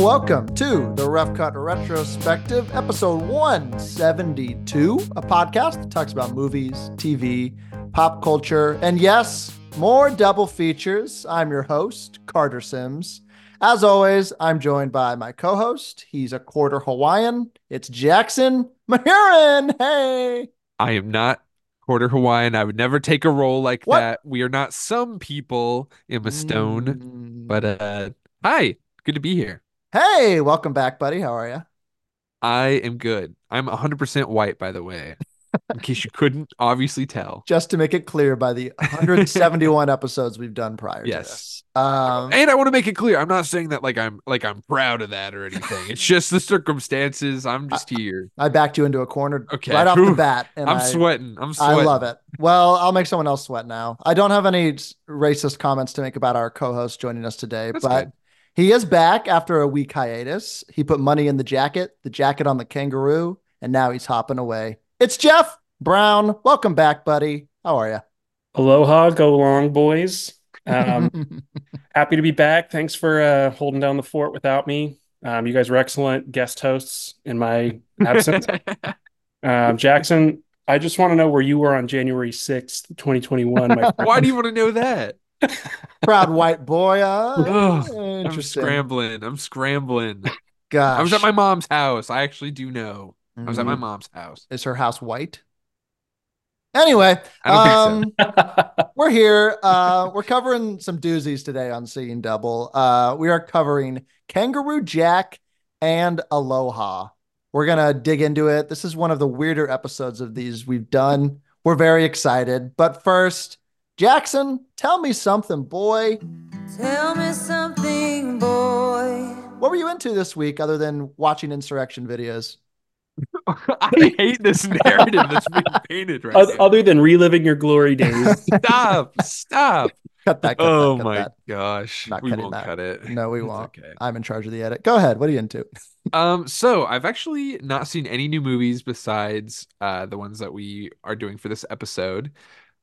and welcome to the Rough Cut Retrospective, episode 172, a podcast that talks about movies, TV, pop culture, and yes, more double features. I'm your host, Carter Sims. As always, I'm joined by my co host. He's a quarter Hawaiian. It's Jackson Mahuron. Hey. I am not quarter Hawaiian. I would never take a role like What? that. We are not some people, Emma Stone. Mm. But uh hi, good to be here. Hey, welcome back, buddy. How are you? I am good. I'm 100% white, by the way, in case you couldn't obviously tell. Just to make it clear, by the 171 episodes we've done prior to Yes. this. Um, And I want to make it clear, I'm not saying that like I'm like I'm proud of that or anything. It's just the circumstances. I'm just here. I backed you into a corner Okay. right off the bat. And I'm I, sweating. I'm sweating. I love it. Well, I'll make someone else sweat now. I don't have any racist comments to make about our co-host joining us today, That's but good. He is back after a week hiatus. He put money in the jacket, the jacket on the kangaroo, and now he's hopping away. It's Jeff Brown. Welcome back, buddy. How are you? Aloha, go long, boys. Um, happy to be back. Thanks for uh, holding down the fort without me. Um, you guys were excellent guest hosts in my absence. um, Jackson, I just want to know where you were on January 6th, 2021. My. Why do you want to know that? Proud white boy. Uh, Ugh, I'm scrambling. I'm scrambling. Gosh. I was at my mom's house. I actually do know. I was at my Mhm. mom's house. Is her house white? Anyway, I so. um, we're here. Uh, we're covering some doozies today on Seeing Double. Uh, we are covering Kangaroo Jack and Aloha. We're gonna dig into it. This is one of the weirder episodes of these we've done. We're very excited. But first, Jackson, tell me something, boy. Tell me something, boy. What were you into this week other than watching insurrection videos? I hate this narrative that's being painted right Oth- now. Other than reliving your glory days, Stop! Stop! Cut that. Cut oh that, cut my that. gosh, Not we cutting won't that. cut it. No, we won't. Okay. I'm in charge of the edit. Go ahead. What are you into? Um, so I've actually not seen any new movies besides uh the ones that we are doing for this episode.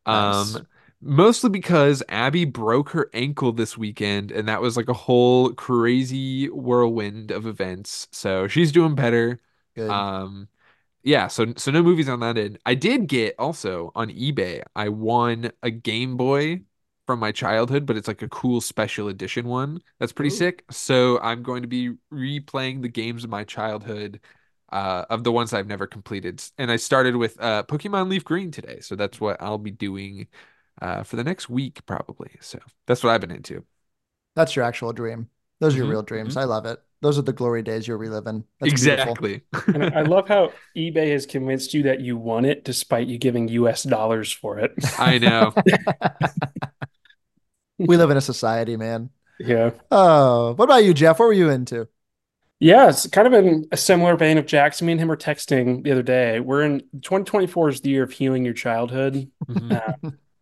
Um, Nice. Mostly because Abby broke her ankle this weekend, and that was like a whole crazy whirlwind of events. So she's doing better. Good. Um, yeah, so so no movies on that end. I did get also on eBay. I won a Game Boy from my childhood, but it's like a cool special edition one. That's pretty Ooh. sick. So I'm going to be replaying the games of my childhood, uh, of the ones I've never completed. And I started with uh Pokemon Leaf Green today, so that's what I'll be doing uh for the next week probably. So that's what I've been into. That's your actual dream. Those are your Mhm, real dreams. I love it. Those are the glory days you're reliving. That's exactly. and I love how eBay has convinced you that you won it despite you giving US dollars for it. I know. we live in a society, man. Yeah. Oh, what about you, Jeff? What were you into? Yeah, it's kind of in a similar vein of Jackson. Me and him were texting the other day. We're in 2024 is the year of healing your childhood. Mhm. Uh,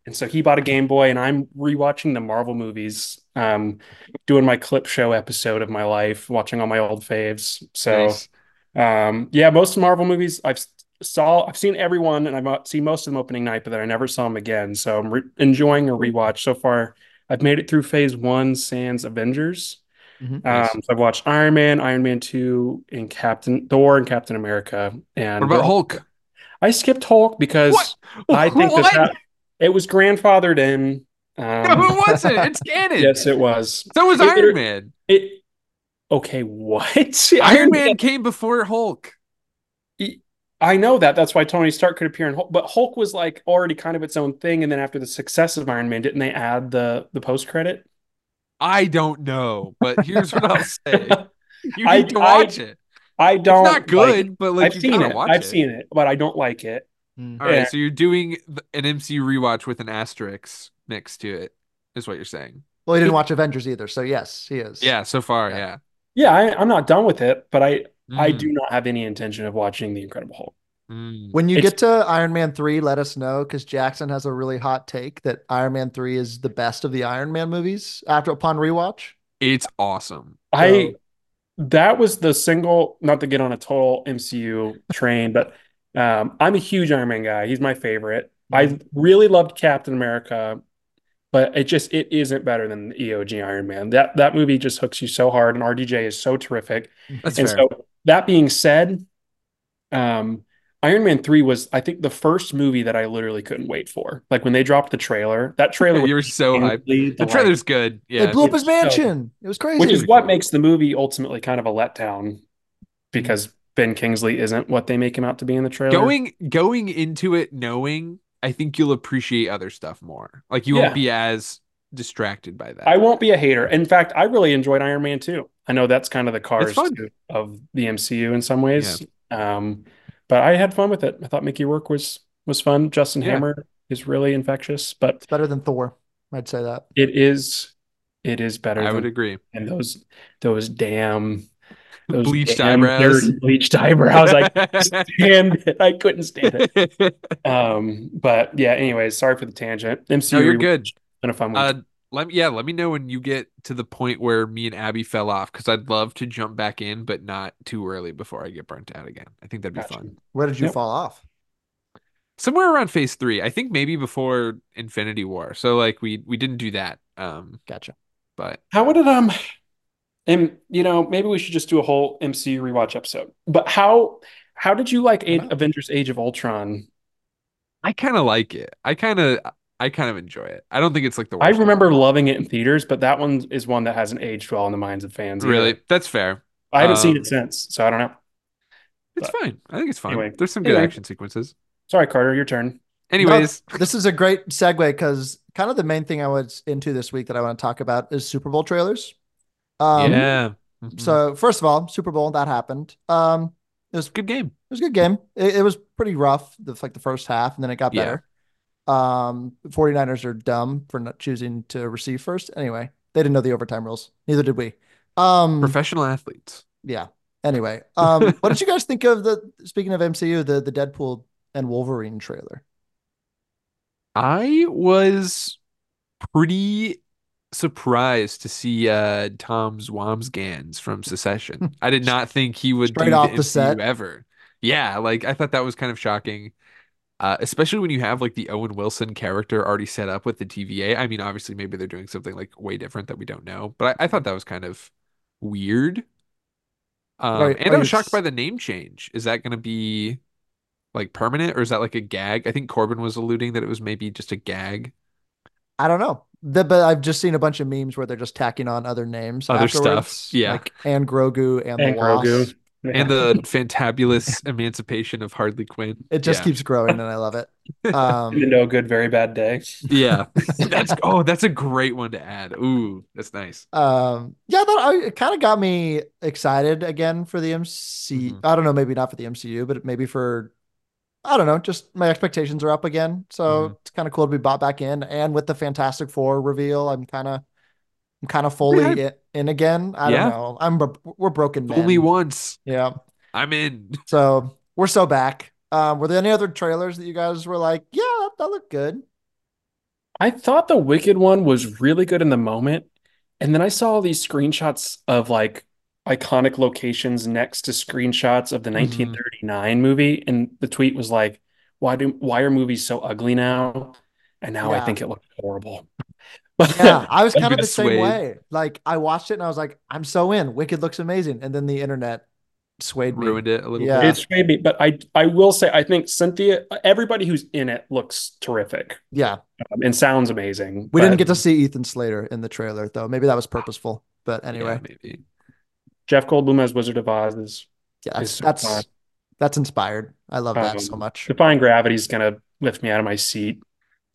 and so he bought a Game Boy, and I'm rewatching the Marvel movies, um, doing my clip show episode of my life, watching all my old faves. So, Nice. um, yeah, most Marvel movies I've saw, I've seen everyone, and I've uh, seen most of them opening night, but then I never saw them again. So I'm re enjoying a rewatch so far. I've made it through Phase One, Sans Avengers. Mhm. Nice. Um, so I've watched Iron Man, Iron Man 2, and Captain Thor and Captain America. And What about Hulk? I skipped Hulk because What? I think What? that it was grandfathered in. No, Um, it wasn't. It's canon. yes, it was. So was It- Iron it- Man. It okay, what? Iron Man came before Hulk. I know that. That's why Tony Stark could appear in Hulk, but Hulk was like already kind of its own thing. And then after the success of Iron Man, didn't they add the the post credit? I don't know, but here's what I'll say. You I- need to I watch it. I don't. It's not good, it. but like I've you seen it. watch I've it. seen it, but I don't like it. Mm. All right, Yeah. so you're doing an MCU rewatch with an asterisk next to it, is what you're saying. Well, he didn't watch Avengers either, so yes, he is. Yeah, so far, Yeah. yeah. Yeah, I, I'm not done with it, but I I Mm, do not have any intention of watching The Incredible Hulk. mm. When you It's- get to Iron Man 3, let us know because Jackson has a really hot take that Iron Man 3 is the best of the Iron Man movies after upon rewatch. It's awesome. I that was the single, not to get on a total MCU train, but Um, I'm a huge Iron Man guy. He's my favorite. I really loved Captain America, but it just it isn't better than the EOG Iron Man. That that movie just hooks you so hard, and RDJ is so terrific. That's and fair. so that being said, um, Iron Man 3 was, I think, the first movie that I literally couldn't wait for. Like when they dropped the trailer, that trailer was you were so hyped. insanely The delightful, trailer's good. They Yeah. blew up his So- mansion. It was crazy. which is what makes the movie ultimately kind of a letdown because Ben Kingsley isn't what they make him out to be in the trailer. Going going into it knowing, I think you'll appreciate other stuff more. Like you Yeah. won't be as distracted by that. I won't be a hater. In fact, I really enjoyed Iron Man 2. I know that's kind of the cars of the MCU in some ways. Um, but I had fun with it. I thought Mickey Rourke was was fun. Justin Yeah. Hammer is really infectious, but it's better than Thor. I'd say that. it is it is better I than would agree. and those those damn those Bleached eyebrows. bleached eyebrows. I couldn't stand it. I couldn't stand it. Um, but yeah, anyways, sorry for the tangent. MCU no, you're good. has been a fun week. Uh, let me yeah, let me know when you get to the point where me and Abby fell off because I'd love to jump back in, but not too early before I get burnt out again. I think that'd be Gotcha. fun. Where did you Yep. fall off? Somewhere around phase three. I think maybe before Infinity War. So like we we didn't do that. Um, Gotcha. but How would it um and you know, maybe we should just do a whole MCU rewatch episode. But how how did you like A- Avengers Age of Ultron? I kind of like it. I kind of I kind of enjoy it. I don't think it's like the I worst. remember loving it in theaters, but that one is one that hasn't aged well in the minds of fans. either. Really, that's fair. I haven't seen Um, it since, so I don't know. It's But- fine. I think it's fine. Anyway. There's some good Anyway. action sequences. Sorry, Carter, your turn. Anyways, This is a great segue because kind of the main thing I was into this week that I want to talk about is Super Bowl trailers. Um, yeah. Mhm. So first of all, Super Bowl that happened. Um, it was a good game. it was a good game. It, it was pretty rough, the like the first half, and then it got Yeah. better. Um, 49ers are dumb for not choosing to receive first. Anyway, they didn't know the overtime rules. Neither did we. Um, Professional athletes. yeah. Anyway, um, what did you guys think of the speaking of MCU, the the Deadpool and Wolverine trailer? I was pretty surprised to see uh Tom Wambsgans from Succession. I did not think he would Straight do off the the set. ever. Yeah, like I thought that was kind of shocking. Uh, especially when you have like the Owen Wilson character already set up with the TVA. I mean, obviously, maybe they're doing something like way different that we don't know, but I, I thought that was kind of weird. Um, Are- and I was shocked by the name change. Is that going to be like permanent or is that like a gag? I think Corbin was alluding that it was maybe just a gag. I don't know. The, but I've just seen a bunch of memes where they're just tacking on other names, Other stuff, yeah. like and Grogu and, And the Grogu. Wasp. And the fantabulous emancipation of Harley Quinn. It just Yeah. keeps growing, and I love it. Even Um, though good, very bad day. Yeah. That's oh, that's a great one to add. Ooh, that's nice. um, yeah, that I, it kind of got me excited again for the MC. Mhm. I don't know, maybe not for the MCU, but maybe for I don't know. Just my expectations are up again, so Mhm. it's kind of cool to be bought back in. And with the Fantastic Four reveal, I'm kind of, I'm kind of fully hyped. in, in again. I Yeah. don't know. I'm we're broken men. Only once. Yeah. I'm in. So we're so back. Um, were there any other trailers that you guys were like, yeah, that, that looked good? I thought the Wicked one was really good in the moment. And then I saw all these screenshots of like iconic locations next to screenshots of the Mhm. 1939 movie. And the tweet was like, why do why are movies so ugly now? And now I think it looks horrible. Yeah, I was kind of the Best same way. way. Like I watched it and I was like, I'm so in. Wicked looks amazing. And then the internet swayed me. Ruined it a little Yeah. bit. It's maybe, but I I will say I think Cynthia, everybody who's in it looks terrific Yeah. um, and sounds amazing. We didn't get to see Ethan Slater in the trailer though. Maybe that was purposeful. But anyway, Yeah, maybe. Jeff Goldblum as Wizard of Oz is yeah, It's that's so fun. that's that's inspired. I love that Um, so much. Defying Gravity is gonna lift me out of my seat.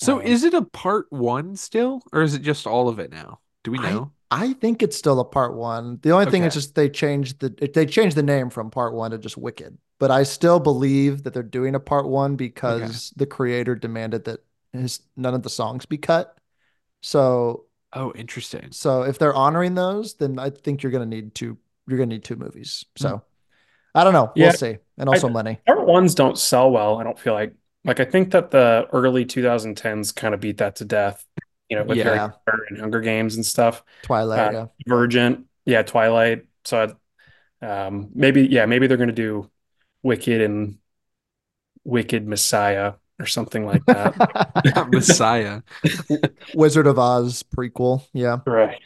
So Um, is it a part one still, or is it just all of it now? Do we know? I think it's still a part one. The only thing is just they changed the they changed the name from part one to just Wicked. But I still believe that they're doing a part one because the creator demanded that his none of the songs be cut. So Oh, interesting. so if they're honoring those, then I think you're gonna need two you're gonna need two movies. So I don't know. We'll Yeah. see. And also money. Part ones don't sell well. I don't feel like like I think that the early 2010s kind of beat that to death. You know, with Harry Yeah. Potter and Hunger Games and stuff. Twilight, Uh, yeah. Divergent, yeah, Twilight. So um, maybe yeah, maybe they're gonna do Wicked and Wicked Messiah or something like that. Messiah. Wizard of Oz prequel. Yeah. right.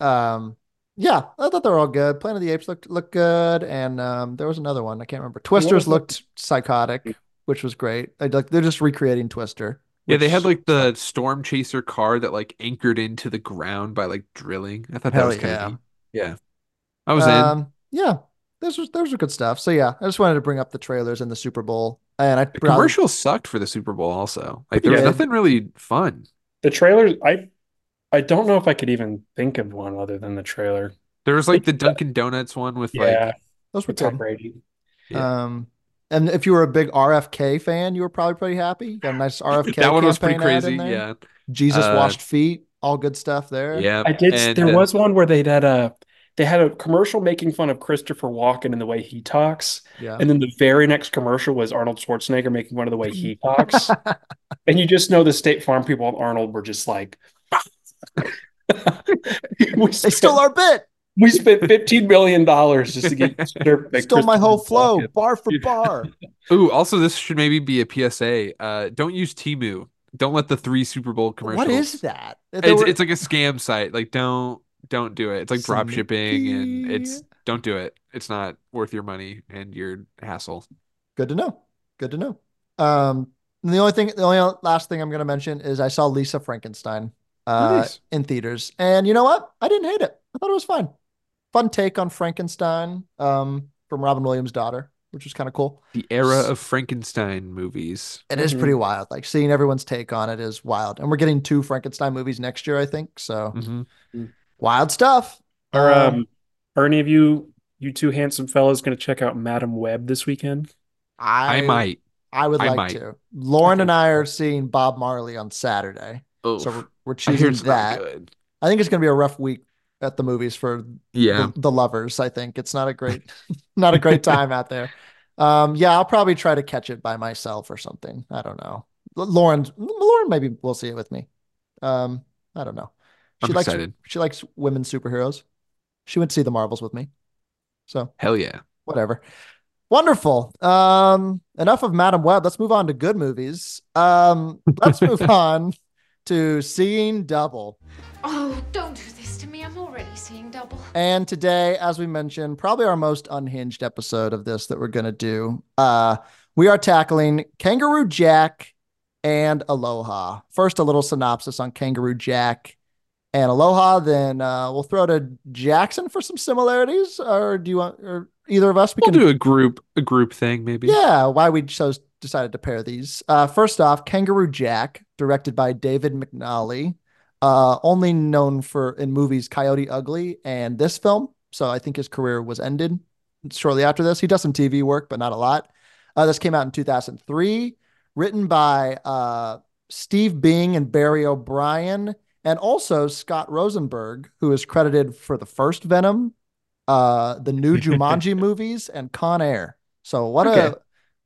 Um, yeah, I thought they were all good. Planet of the Apes looked looked good, and um, there was another one I can't remember. Twisters was the- looked psychotic, which was great. I like they're just recreating Twister. Yeah, they had like the storm chaser car that like anchored into the ground by like drilling. I thought that Hell was kind yeah. of neat. Yeah. I was in. um, yeah, those was those were good stuff. So yeah, I just wanted to bring up the trailers in the Super Bowl, and I The commercial sucked for the Super Bowl also. Like there was nothing really fun. The trailers, I I don't know if I could even think of one other than the trailer. There was like the Dunkin' Donuts one with Yeah, like those were with Tom. Brady. Yeah. Um, and if you were a big RFK fan, you were probably pretty happy. You got a nice RFK that one was pretty crazy. Yeah. Jesus Uh, washed feet, all good stuff there. Yeah. I did. And, there uh, was one where they had a they had a commercial making fun of Christopher Walken and the way he talks, yeah. and then the very next commercial was Arnold Schwarzenegger making fun of the way he talks, and you just know the State Farm people and Arnold were just like, we They spent, stole our bit. we spent fifteen million dollars just to get that Stole my whole flow, Walken- bar for bar. Ooh, also this should maybe be a PSA. Uh, don't use Temu. Don't let the three Super Bowl commercials. What is that? It's were- it's like a scam site. Like don't don't do it. It's like drop shipping and it's don't do it. It's not worth your money and your hassle. good to know. Good to know. Um, and the only thing, the only last thing I'm going to mention is I saw Lisa Frankenstein uh, Nice. in theaters, and you know what? I didn't hate it. I thought it was fine. Fun take on Frankenstein um, from Robin Williams' daughter, which was kind of cool. The era of Frankenstein movies. It is Mhm. pretty wild. Like seeing everyone's take on it is wild, and we're getting two Frankenstein movies next year, I think. So Mhm. wild stuff. Are Um, um are any of you you two handsome fellas going to check out Madame Web this weekend? I I might. I would I like might. to. Lauren I and I are seeing Bob Marley on Saturday, Oh, so we're, we're I hear choosing that. I think it's going to be a rough week at the movies for Yeah. the, the lovers. I think it's not a great, not a great time out there. Um, yeah, I'll probably try to catch it by myself or something. I don't know. Lauren, Lauren, maybe will see it with me. Um, I don't know. She I'm likes excited. she likes women superheroes. She went to see the Marvels with me, so Hell yeah. whatever. Wonderful. Um, enough of Madame Web. Let's move on to good movies. Um, let's move on to Seeing Double. Oh, don't do this to me. I'm already seeing double. And today, as we mentioned, probably our most unhinged episode of this that we're going to do, uh, we are tackling Kangaroo Jack and Aloha. First, a little synopsis on Kangaroo Jack and Aloha. Then uh, we'll throw to Jackson for some similarities. Or do you want, or either of us? We We'll can do a group a group thing maybe. yeah, why we chose decided to pair these. Uh, first off, Kangaroo Jack, directed by David McNally, uh, only known for in movies Coyote Ugly and this film. So I think his career was ended shortly after this. He does some TV work, but not a lot. Uh, this came out in 2003, written by uh, Steve Bing and Barry O'Brien, and also Scott Rosenberg, who is credited for the first Venom, uh, the new Jumanji movies, and Con Air. So what a Okay.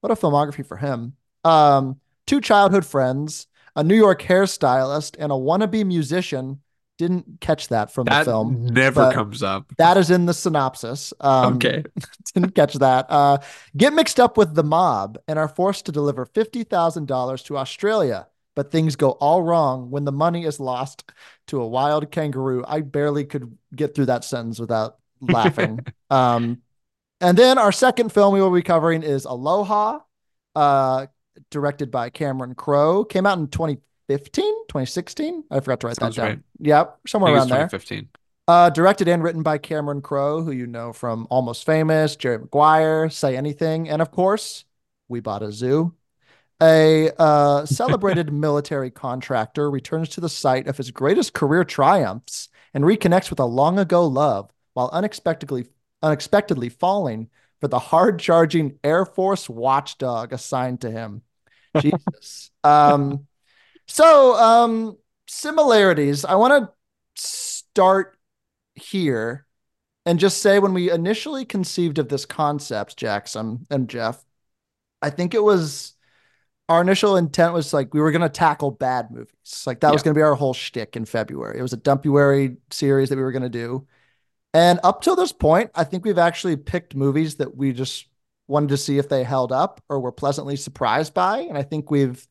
What a filmography for him. Um, two childhood friends, a New York hairstylist, and a wannabe musician. Didn't catch that from That the film. never comes up. That is in the synopsis. Um, okay. didn't catch that. Uh, get mixed up with the mob and are forced to deliver $50,000 to Australia. But things go all wrong when the money is lost to a wild kangaroo. I barely could get through that sentence without laughing. um, and then our second film we will be covering is Aloha, uh, directed by Cameron Crowe. Came out in 2015, 2016. I forgot to write Sounds that down. right. Yep, somewhere around there. 2015. Uh, directed and written by Cameron Crowe, who you know from Almost Famous, Jerry Maguire, Say Anything, and of course, We Bought a Zoo. A uh, celebrated military contractor returns to the site of his greatest career triumphs and reconnects with a long ago love while unexpectedly unexpectedly falling for the hard charging Air Force watchdog assigned to him. Jesus. Um, so um, similarities. I want to start here and just say when we initially conceived of this concept, Jackson and Jeff, I think it was our initial intent was like we were going to tackle bad movies. Like that was going to be our whole shtick in February. It was a Dumpuary series that we were going to do. And up till this point, I think we've actually picked movies that we just wanted to see if they held up or were pleasantly surprised by. And I think we've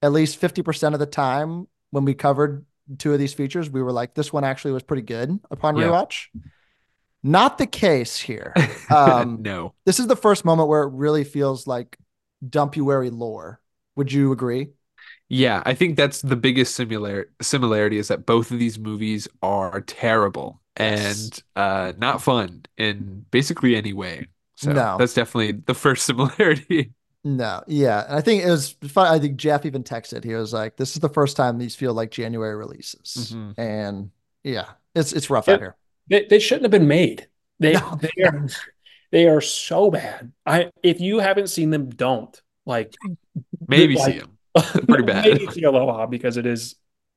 at least 50% of the time when we covered two of these features, we were like, this one actually was pretty good upon Yeah. rewatch. Not the case here. Um, no. This is the first moment where it really feels like dumpuary lore. Would you agree? Yeah, I think that's the biggest similar similarity is that both of these movies are terrible and uh not fun in basically any way. So No. that's definitely the first similarity. No, yeah, and I think it was fun. I think Jeff even texted. He was like, "This is the first time these feel like January releases," Mhm. and yeah, it's it's rough Yep. out here. They, they shouldn't have been made. They No. they are they are so bad. I if you haven't seen them, don't like Maybe like- see them. pretty bad. Maybe see Aloha because it is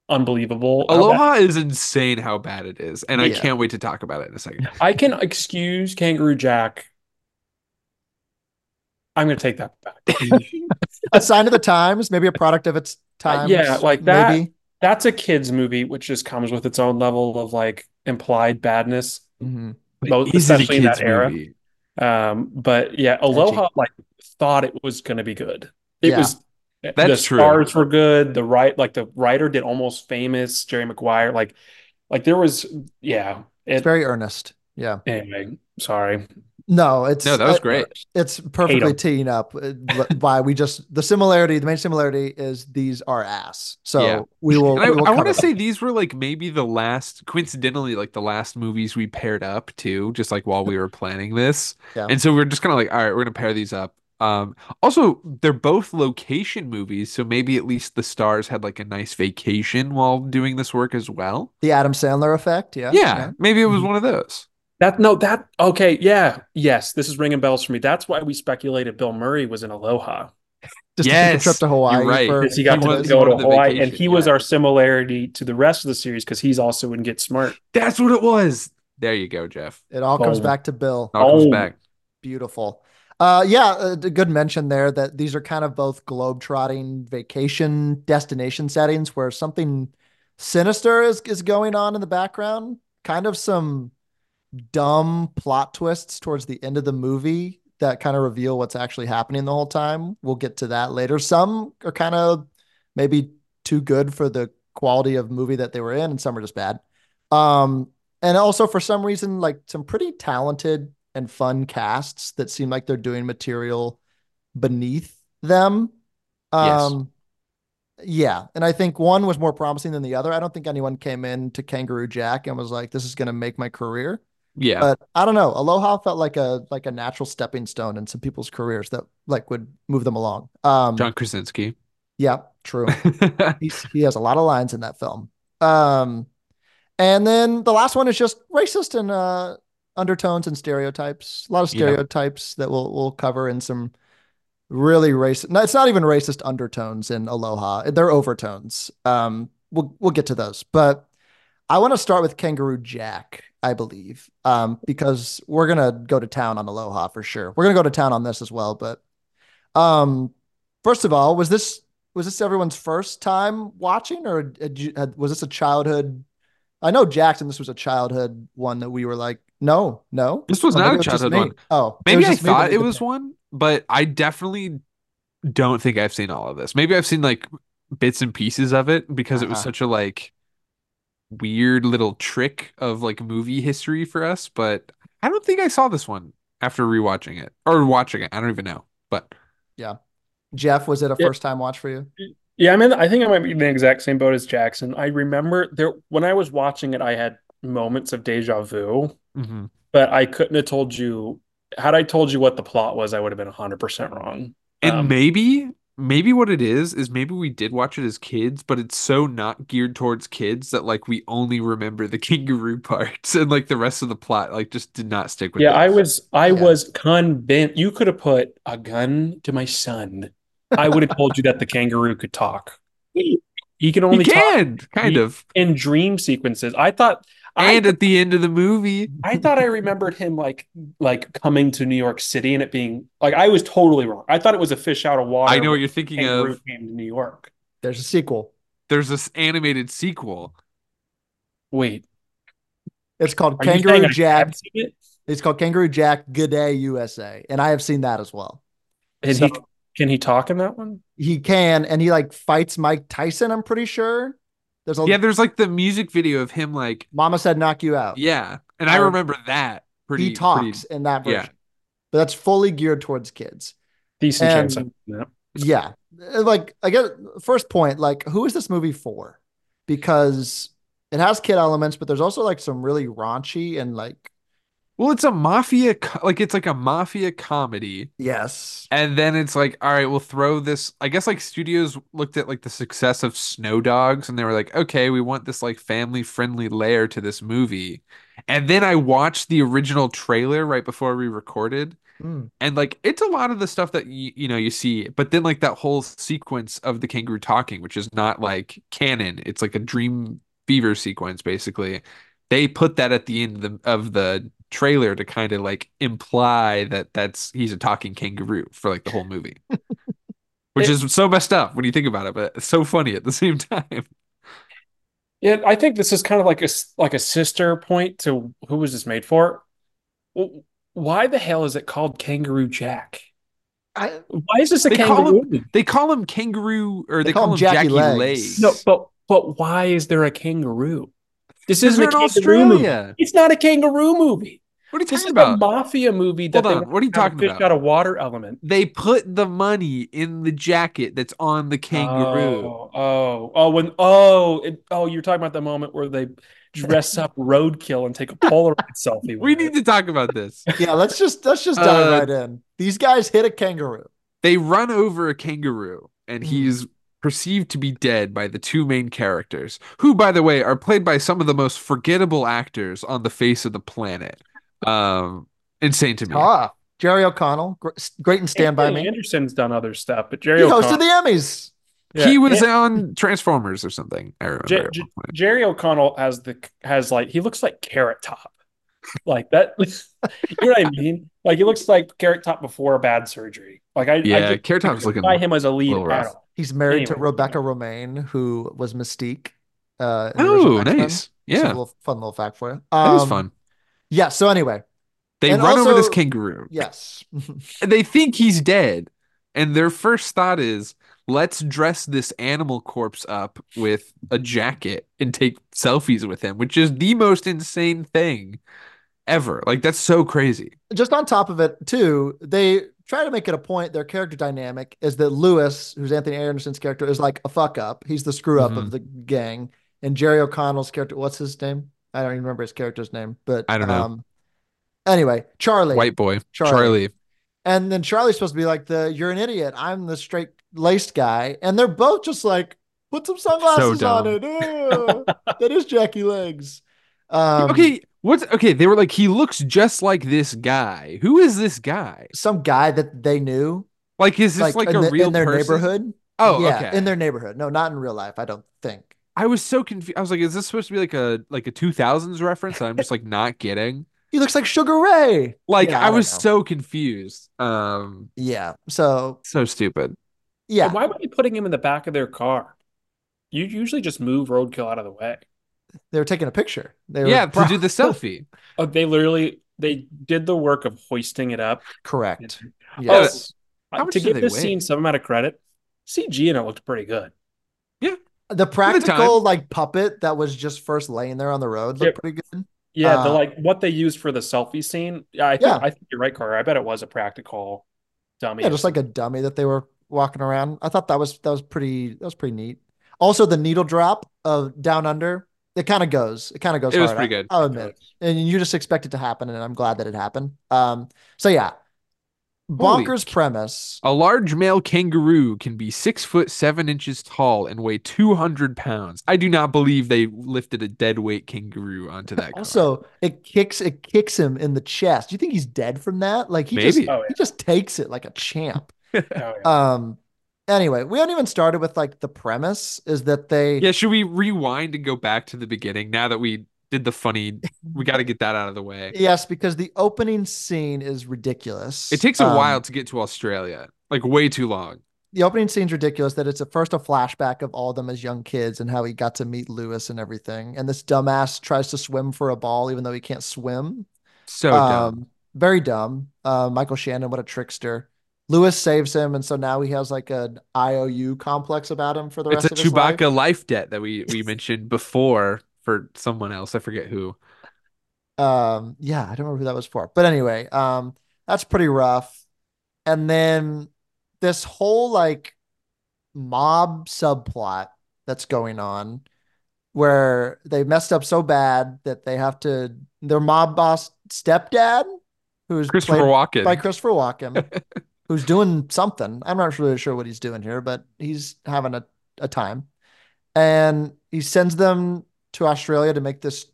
unbelievable. how bad- Aloha is insane how bad it is, and I can't wait to talk about it in a second. I can excuse Kangaroo Jack. I'm going to take that back. A sign of the times, maybe a product of its time. Uh, yeah, like that. Maybe. That's a kids movie, which just comes with its own level of like implied badness. Mhm. Both- Is it a especially in that kids era. movie? Um, but yeah, Aloha like thought it was going to be good. It Yeah. was. The That's true. stars were good. The right, like the writer did almost famous Jerry Maguire. Like, like there was, yeah. It's very earnest. Yeah. anyway, sorry. No, it's No, that was great. It's perfectly teeing up uh, why we just the similarity. The main similarity is these are ass. So Yeah. we will. And I, I want to say these were like maybe the last, coincidentally, like the last movies we paired up too, just like while we were planning this. Yeah. And so we are just kind of like, all right, we're gonna pair these up. Um, also, they're both location movies, so maybe at least the stars had like a nice vacation while doing this work as well. the Adam Sandler effect. Yeah. Yeah, maybe it was Mhm. one of those. That no, that okay, yeah, yes. This is ringing bells for me. That's why we speculated Bill Murray was in Aloha Just to take a trip to Hawaii. you're right. for- he got He to was go to of the Hawaii, and vacation, he was our similarity to the rest of the series because he's also in Get Smart. That's what it was. There you go, Jeff. It all comes back to Bill. All comes Oh. back. Beautiful. Uh, yeah, a a good mention there that these are kind of both globe-trotting vacation destination settings where something sinister is is going on in the background. Kind of some dumb plot twists towards the end of the movie that kind of reveal what's actually happening the whole time. We'll get to that later. Some are kind of maybe too good for the quality of movie that they were in, and some are just bad. Um, and also for some reason, like some pretty talented and fun casts that seem like they're doing material beneath them. Yes. Um, yeah, and I think one was more promising than the other. I don't think anyone came in to Kangaroo Jack and was like, "This is going to make my career." Yeah. But I don't know. Aloha felt like a like a natural stepping stone in some people's careers that like would move them along. Um, John Krasinski. yeah, true. He's, he has a lot of lines in that film. Um, and then the last one is just racist and uh, undertones and stereotypes. A lot of Yeah. stereotypes that we'll we'll cover in some really racist. No, it's not even racist undertones in Aloha. They're overtones. Um, we'll we'll get to those, but I want to start with Kangaroo Jack. I believe, um, because we're gonna go to town on Aloha for sure. We're gonna go to town on this as well, but um, first of all, was this was this everyone's first time watching, or had you, had, was this a childhood? I know Jackson. This was a childhood one that we were like, no, no. This was Or not a it was just childhood me. one. Oh, it Maybe I just me thought it was thing. one, but I definitely don't think I've seen all of this. Maybe I've seen like bits and pieces of it because it was Uh-huh. such a like weird little trick of like movie history for us, but I don't think I saw this one after rewatching it or watching it. I don't even know. But yeah, Jeff, was it a Yeah. first time watch for you? Yeah, I mean, I think I might be in the exact same boat as Jackson. I remember there when I was watching it, I had moments of deja vu, mhm. but I couldn't have told you. Had I told you what the plot was, I would have been 100% wrong. and Um, maybe maybe what it is is maybe we did watch it as kids, but it's so not geared towards kids that like we only remember the kangaroo parts and like the rest of the plot like just did not stick with it. Yeah, I was I Yeah. was convinced you could have put a gun to my son. I would have told you that the kangaroo could talk. He can only He talk kind He- of. in dream sequences. I thought I And at the end of the movie, I thought I remembered him like like coming to New York City and it being like I was totally wrong. I thought it was a fish out of water. I know what you're thinking of. came to New York. There's a sequel. There's this animated sequel. Wait, It's called are Kangaroo Jack. it? It's called Kangaroo Jack Good Day USA, and I have seen that as well. And So- he can he talk in that one? He can, and he like fights Mike Tyson. I'm pretty sure. There's a Yeah, there's like the music video of him like Mama said knock you out. yeah, and I Or- remember that pretty. he talks pretty- in that yeah. version, but that's fully geared towards kids. Decent chance. And- of that. Yeah, like I get first point. Like, who is this movie for? Because it has kid elements, but there's also like some really raunchy and like Well, it's a mafia, like it's like a mafia comedy. yes, And then it's like, all right, we'll throw this. I guess like studios looked at like the success of Snow Dogs and they were like, okay, we want this like family friendly layer to this movie. And then I watched the original trailer right before we recorded. Mm. And like it's a lot of the stuff that you you know you see, but then like that whole sequence of the kangaroo talking, which is not like canon. It's like a dream fever sequence basically. They put that at the end of the, of the trailer to kind of like imply that that's he's a talking kangaroo for like the whole movie. Which It- is so messed up when you think about it, but it's so funny at the same time. Yeah, I think this is kind of like a s- like a sister point to who was this made for? Well, Why the hell is it called Kangaroo Jack? I, Why is this a They call kangaroo? him- They call him kangaroo or They they, call call, him him Jackie Jackie, Legs. Legs. No, but but why is there a kangaroo? This isn't a they're in kangaroo movie. Australia. It's not a kangaroo movie. What are you This talking is a about? mafia movie that Hold on, what are you have a talking fish about? out of water element. They put the money in the jacket that's on the kangaroo. Oh, oh, oh, when oh, it, oh, you're talking about the moment where they dress up roadkill and take a Polaroid selfie. We with need it. to talk about this. yeah, let's just let's just dive Uh, right in. These guys hit a kangaroo. They run over a kangaroo, and he's perceived to be dead by the two main characters, who, by the way, are played by some of the most forgettable actors on the face of the planet. Um, insane to me. Ah, Jerry O'Connell, great and Stand by Me. Anderson's done other stuff, but He Jerry hosted O'Connell, the Emmys. Yeah, he was yeah, on Transformers or something. I remember. J- at J- Jerry O'Connell has the has like he looks like Carrot Top, like that. you know what I mean? Like he looks like Carrot Top before a bad surgery. Like I, I Yeah, just Carrot Top's looking by him as a lead little rough. at all. He's married to Rebecca yeah. Romijn, who was Mystique. Uh, in the original Oh, X-Men. nice. Just a Yeah, little fun little fact for you. that was Um, fun. Yeah. So anyway, They and run over this kangaroo. yes. and they think he's dead. And their first thought is, let's dress this animal corpse up with a jacket and take selfies with him, which is the most insane thing ever. Like, that's so crazy. Just on top of it, too, they try to make it a point. Their character dynamic is that Lewis, who's Anthony Anderson's character, is like a fuck up. He's the screw up Mhm. of the gang, and Jerry O'Connell's character, what's his name? I don't even remember his character's name, but I don't know. Um, anyway, Charlie. White boy, Charlie. Charlie. And then Charlie's supposed to be like the you're an idiot. I'm the straight laced guy. And they're both just like, put some sunglasses on dumb. it. That is Jackie Legs. Um, okay, what's okay? They were like, he looks just like this guy. Who is this guy? Some guy that they knew, Like, is this like, in, a the- real in their person? neighborhood. Oh, yeah, okay. in their neighborhood. No, not in real life. I don't think. I was so confused. I was like, is this supposed to be like a like a 2000s reference I'm just like not getting? He looks like Sugar Ray. Like, Yeah, I, don't was know. so confused. Um, Yeah. So so stupid. yeah, Why were they putting him in the back of their car? You usually just move roadkill out of the way. they were taking a picture. They were Yeah, to do the selfie. Oh, they literally they did the work of hoisting it up. Correct. Oh, Yes. How much to give they this weigh? scene some amount of credit, CG and it looked pretty good. The practical time. like puppet that was just first laying there on the road looked Yep. pretty good. Yeah, the Uh, like what they used for the selfie scene. Yeah, I think Yeah. I think you're right, Carter. I bet it was a practical dummy. Yeah, just like a dummy that they were walking around. I thought that was that was pretty that was pretty neat. Also, the needle drop of Down Under, it kind of goes. It kind of goes. It was hard, pretty good. I'll admit, and you just expect it to happen, and I'm glad that it happened. Um, so yeah, Holy bonkers premise. A large male kangaroo can be six foot seven inches tall and weigh 200 pounds. I do not believe they lifted a dead weight kangaroo onto that. car. Also, it kicks it kicks him in the chest. Do you think he's dead from that? Like he Maybe. just Oh, yeah. he just takes it like a champ. Oh, yeah. um. Anyway, we haven't even started with like the premise is that they yeah, should we rewind and go back to the beginning now that we did the funny? We got to get that out of the way. Yes, because the opening scene is ridiculous. It takes a Um, while to get to Australia, like way too long. The opening scene's ridiculous. That it's at first a flashback of all of them as young kids and how he got to meet Lewis and everything. And this dumbass tries to swim for a ball even though he can't swim. So dumb. Um, very dumb. Uh, Michael Shannon, what a trickster. Lewis saves him, and so now he has like an IOU complex about him for the It's rest of his life. It's a Chewbacca life debt that we we mentioned before for someone else. I forget who. Um, yeah, I don't remember who that was for. But anyway, um, that's pretty rough. And then this whole like mob subplot that's going on where they messed up so bad that they have to their mob boss stepdad, who's Christopher Walken. by Christopher Walken, who's doing something. I'm not really sure what he's doing here, but he's having a, a time. And he sends them to Australia to make this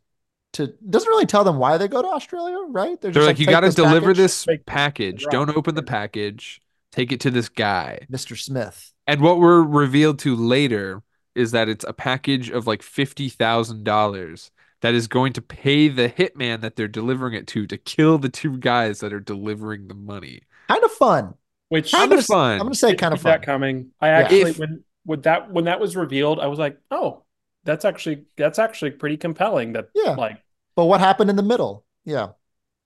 to doesn't really tell them why they go to Australia, right? They're just like, you got to deliver package." this package. drop Don't open the package. Take it to this guy. Mr. Smith. And what we're revealed to later is that it's a package of like fifty thousand dollars that is going to pay the hitman that they're delivering it to to kill the two guys that are delivering the money. Kind of fun. Which Kind of fun. I'm gonna say kind of fun. that coming. I actually If- when when that when that was revealed, I was like, oh, that's actually that's actually pretty compelling. That Yeah. like But what happened in the middle? Yeah.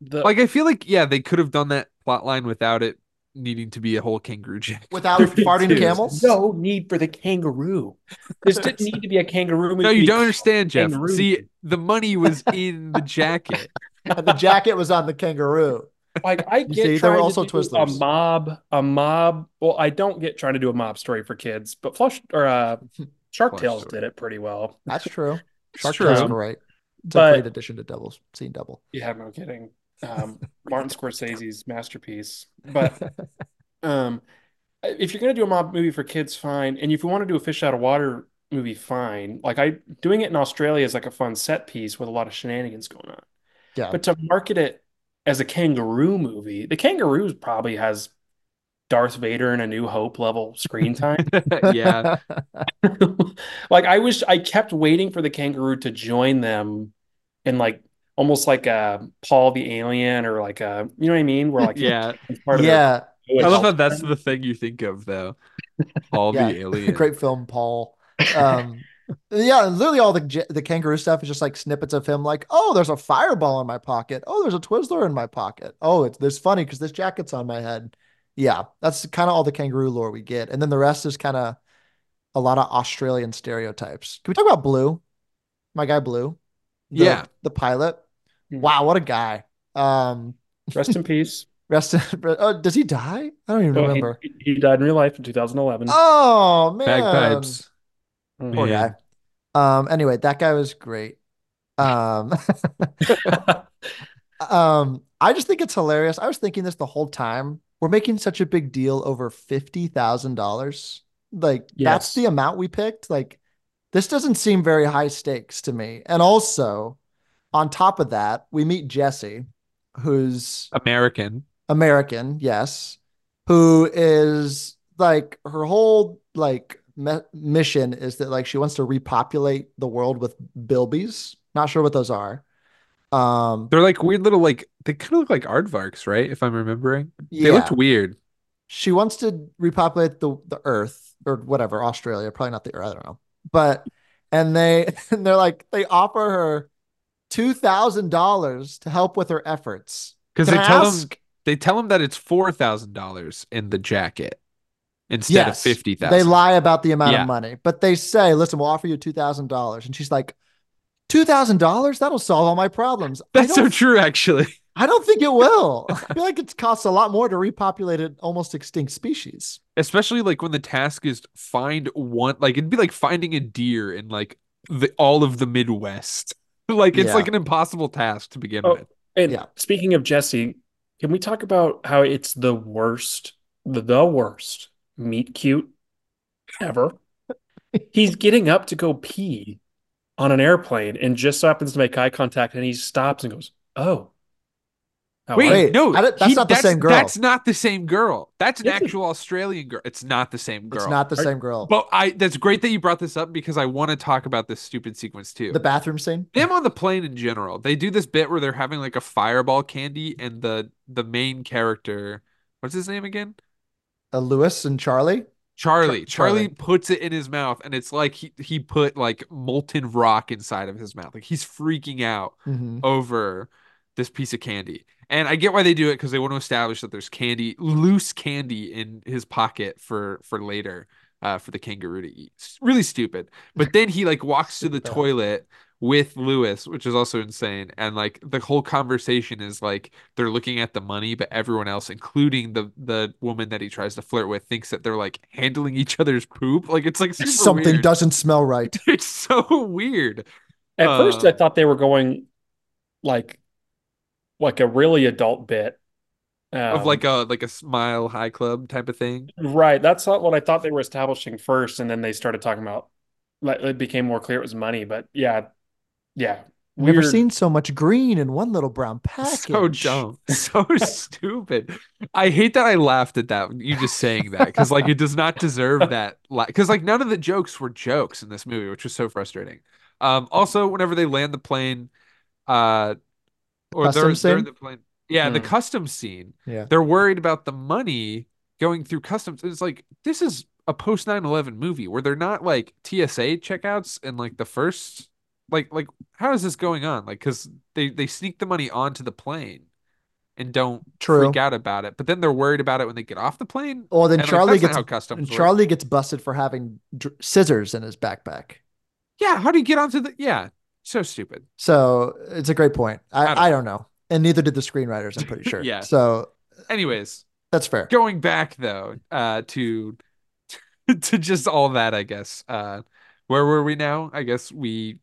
the Like I feel like yeah, they could have done that plot line without it needing to be a whole kangaroo jack. Without There farting camels? No need for the kangaroo. This didn't need to be a kangaroo movie. No, you don't understand, Jeff. kangaroo. See, the money was in the jacket. and the jacket was on the kangaroo. Like I get see, there were to also do a mob, a mob. Well, I don't get trying to do a mob story for kids, but Flush or uh, Shark Flush Tales Story. did it pretty well. That's true. Shark true. Tales is great. It's a great addition to Double Scene Double. Yeah, no kidding. Um, Martin Scorsese's masterpiece. But um, if you're gonna do a mob movie for kids, fine. And if you want to do a fish out of water movie, fine. Like I doing it in Australia is like a fun set piece with a lot of shenanigans going on. Yeah. But to market it as a kangaroo movie, the kangaroos probably has Darth Vader and A New Hope level screen time. yeah. Like I wish I kept waiting for the kangaroo to join them in like almost like a Paul the Alien or like a you know what I mean? Where like Yeah. it's part of their yeah. I love that that's the thing you think of though. Paul Yeah. the alien. Great film, Paul. Um, yeah, literally all the the kangaroo stuff is just like snippets of him, like, oh, there's a fireball in my pocket. Oh, there's a Twizzler in my pocket. Oh, it's this funny because this jacket's on my head. Yeah, that's kind of all the kangaroo lore we get, and then the rest is kind of a lot of Australian stereotypes. Can we talk about Blue? My guy Blue. The- Yeah. the pilot. Mhm. Wow, what a guy. Um, Rest in peace. rest. oh, does he die? I don't even Oh, remember. He, he died in real life in 2011. Oh man, Bagpipes. Mhm. Poor Man. guy. Um, anyway, that guy was great. Um, um, I just think it's hilarious. I was thinking this the whole time. We're making such a big deal over fifty thousand dollars. Like that's the amount we picked. Like this doesn't seem very high stakes to me. And also, on top of that, we meet Jesse, who's American. American, yes, who is like her whole like me- mission is that like she wants to repopulate the world with bilbies. Not sure what those are. Um, They're like weird little like they kind of look like aardvarks, right? If I'm remembering. They looked weird. she wants to repopulate the the Earth or whatever Australia, probably not the Earth. I don't know, but and they and they're like they offer her two thousand dollars to help with her efforts. Because they I tell them they tell them that it's four thousand dollars in the jacket instead of Yes, fifty thousand. They lie about the amount Yeah. of money, but they say, "Listen, we'll offer you two thousand dollars," and she's like, two thousand dollars? That'll solve all my problems." That's so true, actually. I don't think it will. I feel like it costs a lot more to repopulate an almost extinct species. Especially like when the task is find one like it'd be like finding a deer in like the all of the Midwest. Like it's Yeah. like an impossible task to begin Oh. with. And Yeah. speaking of Jesse, can we talk about how it's the worst, the, the worst meet cute ever? He's getting up to go pee on an airplane and just so happens to make eye contact and he stops and goes, Oh. Wait. Wait, no, I don't- that's not the same girl. That's not the same girl. That's an Yes, actual Australian girl. It's not the same girl. It's not the Are- same girl. But I that's great that you brought this up because I want to talk about this stupid sequence too. the bathroom scene. them on the plane in general. They do this bit where they're having like a fireball candy and the the main character, what's his name again? Uh, Lewis and Charlie. Charlie. Char- Charlie Charlie. puts it in his mouth and it's like he he put like molten rock inside of his mouth. Like he's freaking out Mhm. over this piece of candy. And I get why they do it because they want to establish that there's candy, loose candy in his pocket for for later, uh, for the kangaroo to eat. It's really stupid. But then he like walks to the toilet with Lewis, which is also insane. And like the whole conversation is like they're looking at the money, but everyone else, including the the woman that he tries to flirt with, thinks that they're like handling each other's poop. Like it's like super Something weird. doesn't smell right. It's so weird. At first, Uh, I thought they were going like like a really adult bit. Of Um, like a like a smile high club type of thing. right. That's not what I thought they were establishing first, and then they started talking about like it became more clear it was money. But yeah, yeah, Never seen so much green in one little brown package. So dumb. So stupid. I hate that I laughed at that. You just saying that because like it does not deserve that. Like Because like none of the jokes were jokes in this movie, which was so frustrating. Um. Also, whenever they land the plane, uh, or they're they're in the plane. Yeah, the Hmm. customs scene. Yeah. They're worried about the money going through customs. It's like this is a post 9/11 movie where they're not like TSA checkouts in like the first like like how is this going on? Like cuz they they sneak the money onto the plane and don't True. freak out about it. But then they're worried about it when they get off the plane. Well, then And, Charlie not gets and work. Charlie gets busted for having dr- scissors in his backpack. Yeah, how do you get onto the Yeah, so stupid. So it's a great point. I, I don't I don't know, and neither did the screenwriters. I'm pretty sure. Yeah. So Anyways, that's fair. going back though uh to to just all that i guess uh where were we now i guess we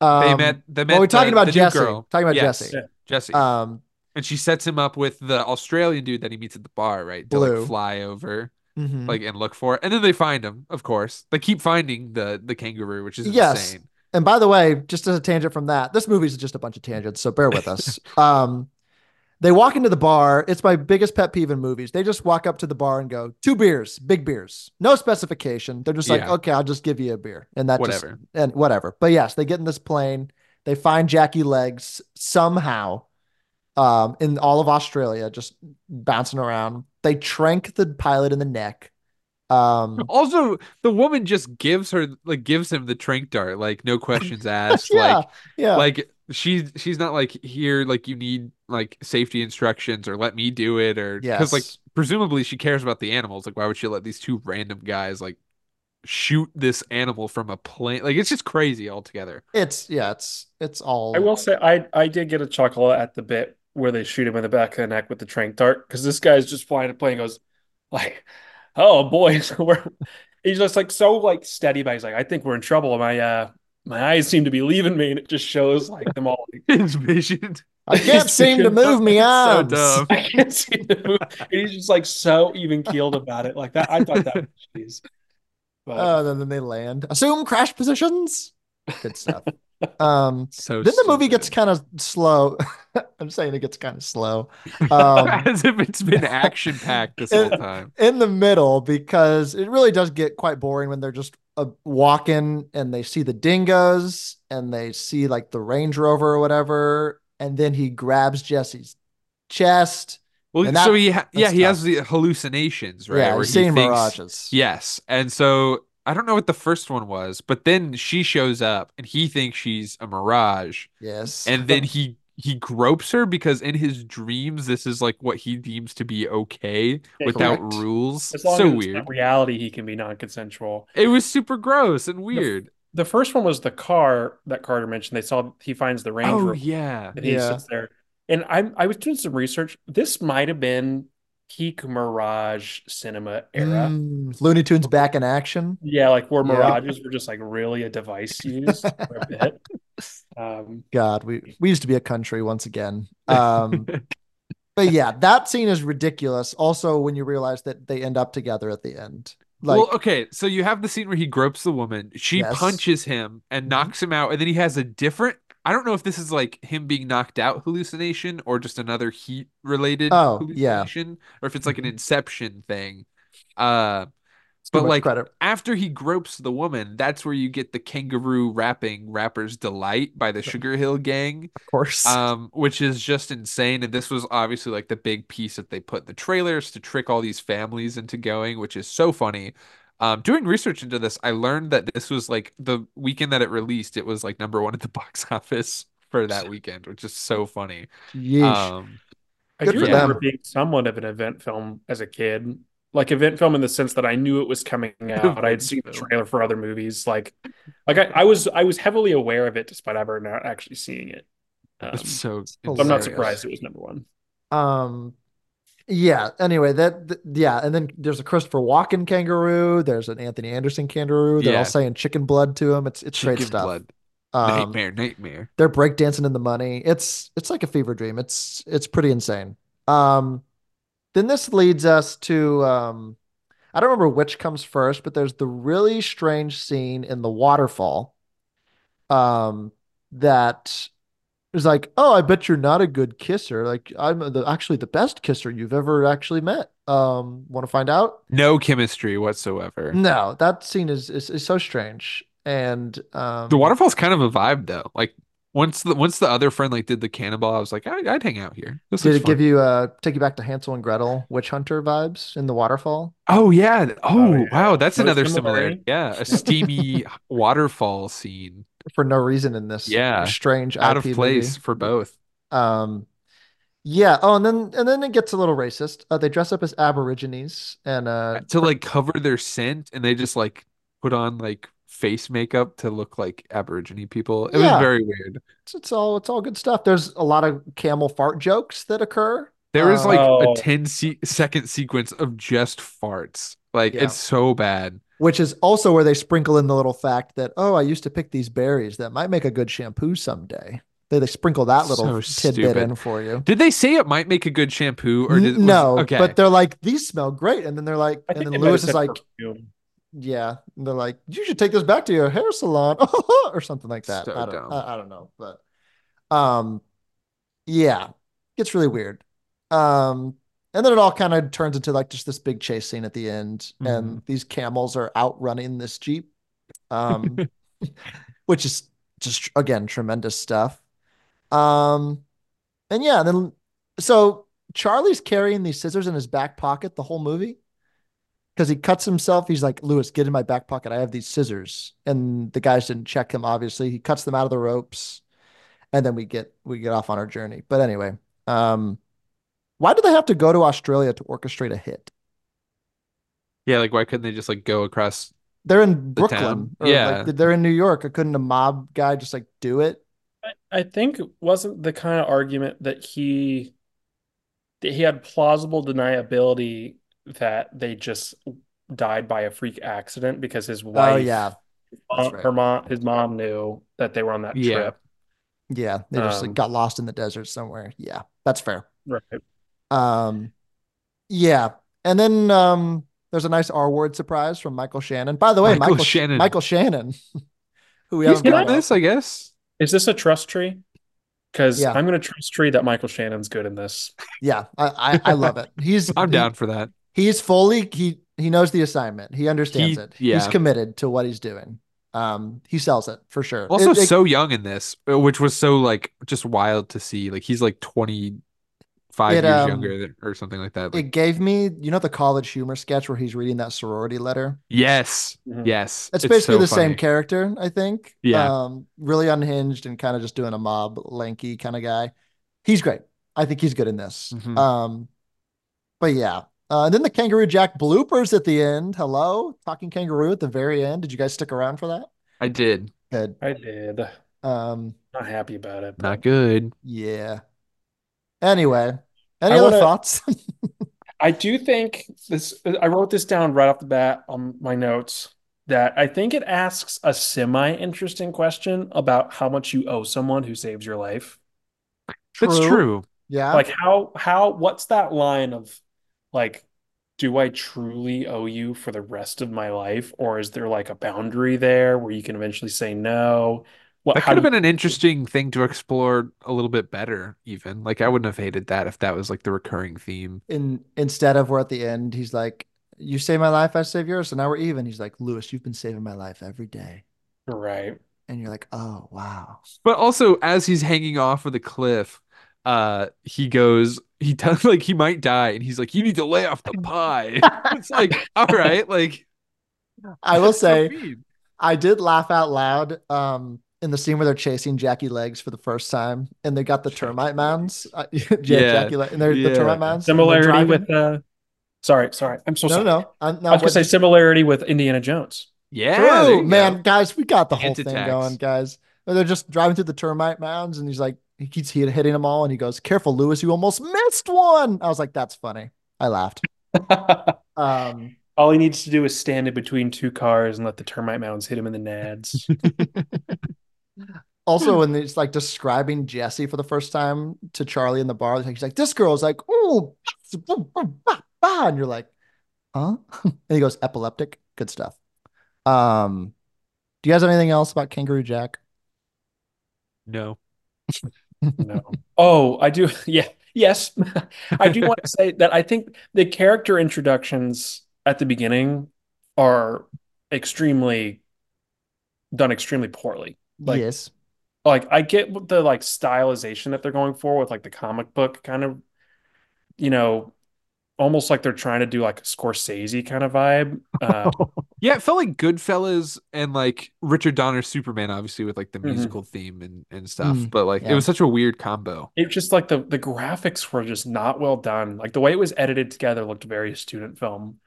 they Um, met they met well, we're talking the- about the Jesse. girl. Talking about Yes, Jesse. Yeah. jesse Um, and she sets him up with the australian dude that he meets at the bar right to Blue. like fly over mhm. like and look for it and then they find him of course they keep finding the the kangaroo which is Yes. insane And by the way, just as a tangent from that, this movie's just a bunch of tangents, so bear with us. um, they walk into the bar. It's my biggest pet peeve in movies. They just walk up to the bar and go, two beers, big beers, no specification. They're just like, Yeah. okay, I'll just give you a beer, and that just- Whatever. and whatever. But yes, they get in this plane. They find Jackie Legs somehow, um, in all of Australia, just bouncing around. They trank the pilot in the neck. Um, also the woman just gives her like gives him the trank dart like no questions asked yeah, like yeah. like she's she's not like here like you need like safety instructions or let me do it or because like presumably she cares about the animals. Like why would she let these two random guys like shoot this animal from a plane? Like it's just crazy altogether. It's yeah, it's it's all I will say I I did get a chuckle at the bit where they shoot him in the back of the neck with the trank dart because this guy's just flying a plane and goes like, oh boy, we're he's just like so like steady, but he's like, I think we're in trouble. My uh my eyes seem to be leaving me, and it just shows like them all. Like, his vision I can't seem to move me so arms. dumb I can't see the move. And he's just like so even keeled about it. Like that, I thought that was jeez. But Uh, then, then they land. Assume crash positions. Good stuff. um, so then the movie gets kind of slow. I'm saying it gets kind of slow. Um, as if it's been action packed this whole time in the middle because it really does get quite boring when they're just uh, walking and they see the dingoes and they see like the Range Rover or whatever, and then he grabs Jesse's chest. well and so he ha- yeah he tough. has the hallucinations right yeah, where he's he seeing thinks mirages. Yes. And so I don't know what the first one was, but then she shows up and he thinks she's a mirage. Yes. And then he he gropes her because in his dreams this is like what he deems to be okay without Correct. rules. So weird. reality, he can be non-consensual. It was super gross and weird. The first one was the car that Carter mentioned. They saw he finds the Range Oh yeah. and he Yeah. sits there. And I I was doing some research. This might have been peak Mirage cinema era. Mm, Looney Tunes back in action. Yeah, like where Yeah. Mirages were just like really a device used for a bit. Um, God, we we used to be a country once again. Um, but yeah, that scene is ridiculous. Also, when you realize that they end up together at the end, like well, okay, so you have the scene where he gropes the woman, she Yes. punches him and knocks him out, and then he has a different I don't know if this is like him being knocked out hallucination or just another heat related Oh, yeah. or if it's like an Mhm. inception thing. Uh it's but like credit. after he gropes the woman, that's where you get the kangaroo rapping Rapper's Delight by the Sugar Hill Gang Of course. um, which is just insane. And this was obviously like the big piece that they put in the trailers to trick all these families into going, which is so funny. Um, doing research into this, I learned that this was like the weekend that it released, it was like number one at the box office for that weekend, which is so funny. Yeesh. Um, I do remember them. being somewhat of an event film as a kid. Like event film in the sense that I knew it was coming out. I had seen the trailer for other movies. Like, like I, I was I was heavily aware of it despite ever not actually seeing it. Um, so. so I'm not surprised it was number one. Um, yeah. Anyway, that th- yeah, and then there's a Christopher Walken kangaroo. There's an Anthony Anderson kangaroo. They're Yeah. all saying chicken blood to him. It's it's great Chicken stuff. blood. Um, nightmare, nightmare. they're breakdancing in the money. It's it's like a fever dream. It's it's pretty insane. Um, then this leads us to um, I don't remember which comes first, but there's the really strange scene in the waterfall. Um, that is like, oh, I bet you're not a good kisser. Like I'm the actually the best kisser you've ever actually met. Um, want to find out? No chemistry whatsoever. No, that scene is is, is so strange. And um, The waterfall's kind of a vibe though. Like once the once the other friend like did the cannonball, I was like, I'd, I'd hang out here. This Did is it give you uh take you back to Hansel and Gretel witch hunter vibes in the waterfall? Oh yeah. Oh, yeah. wow. That's No another similarity? similarity. Yeah, a steamy waterfall scene. For no reason in this Yeah. strange Out of place movie. for both. Um yeah, oh and then and then it gets a little racist. Uh, they dress up as aborigines and uh to like cover their scent and they just like put on like face makeup to look like Aborigine people. It Yeah. was very weird. it's, it's all it's all good stuff. There's a lot of camel fart jokes that occur. there is like Oh. a 10 se second sequence of just farts. Like Yeah. it's so bad. Which is also where they sprinkle in the little fact that oh, I used to pick these berries that might make a good shampoo someday. They they sprinkle that little So tidbit stupid. in for you. Did they say it might make a good shampoo or did N- was- no, okay. but they're like these smell great, and then they're like, I and then they might have Lewis is like, perfume. yeah, and they're like, you should take this back to your hair salon or something like that. So I don't. I, I don't know, but um, yeah, it's really weird. Um, and then it all kind of turns into like just this big chase scene at the end, and these camels are outrunning this jeep, um, which is just again tremendous stuff. Um, and yeah, then so Charlie's carrying these scissors in his back pocket the whole movie because he cuts himself. He's like, Lewis, get in my back pocket. I have these scissors. And the guys didn't check him, obviously. He cuts them out of the ropes. And then we get we get off on our journey. But anyway, um, why do they have to go to Australia to orchestrate a hit? yeah, like why couldn't they just like go across They're in The Brooklyn. or, Yeah. like, they're in New York. Or couldn't a mob guy just like do it? I, I think wasn't the kind of argument that he that he had plausible deniability that they just died by a freak accident because his wife, Oh yeah. uh, right. her mom, his mom knew that they were on that Yeah. trip. Yeah. They just like Um, got lost in the desert somewhere. Yeah, that's fair. Right. Um, yeah, and then um, there's a nice R word surprise from Michael Shannon. By the way, Michael Michael Shannon. Michael Shannon, who we He's haven't good got at this, I guess. Is this a trust tree? Because Yeah. I'm going to trust tree that Michael Shannon's good in this. Yeah, I, I I love it. He's I'm he- down for that. he's fully he he knows the assignment. He understands He- it. He's committed to what he's doing. Um, he sells it for sure. Also It- it- so young in this, uh, which was so like just wild to see. Like he's like 25 It, years um, younger than, or something like that. Like it gave me, you know, the college humor sketch where he's reading that sorority letter. yes, Mhm. yes. It's basically so the same character, I think. Yeah. Um, really unhinged and kind of just doing a mob, lanky kind of guy. He's great. I think he's good in this. Mhm. Um, but yeah. Uh, and then the Kangaroo Jack bloopers at the end. Hello, talking kangaroo at the very end. Did you guys stick around for that? I did. Good. I did. Um, Not happy about it. Not good. yeah. Anyway, any I other wanna- thoughts? I do think this, I wrote this down right off the bat on my notes that I think it asks a semi interesting question about how much you owe someone who saves your life. That's true. Yeah. Like how how what's that line of like do I truly owe you for the rest of my life or is there like a boundary there where you can eventually say no? What That could have been an interesting thing to explore a little bit better, even. Like I wouldn't have hated that if that was like the recurring theme. in instead of where at the end he's like, "You save my life, I save yours, so now we're even." He's like, "Lewis, you've been saving my life every day," right. and you're like, "Oh wow." But also, as he's hanging off of the cliff, uh, he goes, he tells like he might die, and he's like, "You need to lay off the pie." it's like, all right, like I will that's so say. I did laugh out loud. Um, in the scene where they're chasing Jackie Legs for the first time, and they got the termite mounds. Uh, yeah, Yeah. Jackie, Le- and they're the termite mounds. Similarity with uh sorry, sorry. I'm so no, sorry. no, no. I'm, I was gonna what- say similarity with Indiana Jones. Yeah, True, you man, go. guys, we got the whole Ant thing going, guys. They're just driving through the termite mounds, and he's like, he keeps hitting them all, and he goes, "Careful, Lewis, you almost missed one." I was like, "That's funny." I laughed. Um, All he needs to do is stand in between two cars and let the termite mounds hit him in the nads. Also, when he's like describing Jesse for the first time to Charlie in the bar, he's like, "This girl's like, oh, and you're like, "Huh?" And he goes, "Epileptic." Good stuff. Um, do you guys have anything else about Kangaroo Jack? No. No. Oh, I do. Yeah. Yes. I do want to say that I think the character introductions at the beginning are extremely done extremely poorly. Like, yes. like I get the like stylization that they're going for with like the comic book kind of, you know, almost like they're trying to do like a Scorsese kind of vibe. Uh, Yeah, it felt like Goodfellas and like Richard Donner's Superman, obviously with like the Mhm. musical theme and, and stuff. Mm, but like yeah. it was such a weird combo. it just like the the graphics were just not well done. Like the way it was edited together looked very student film.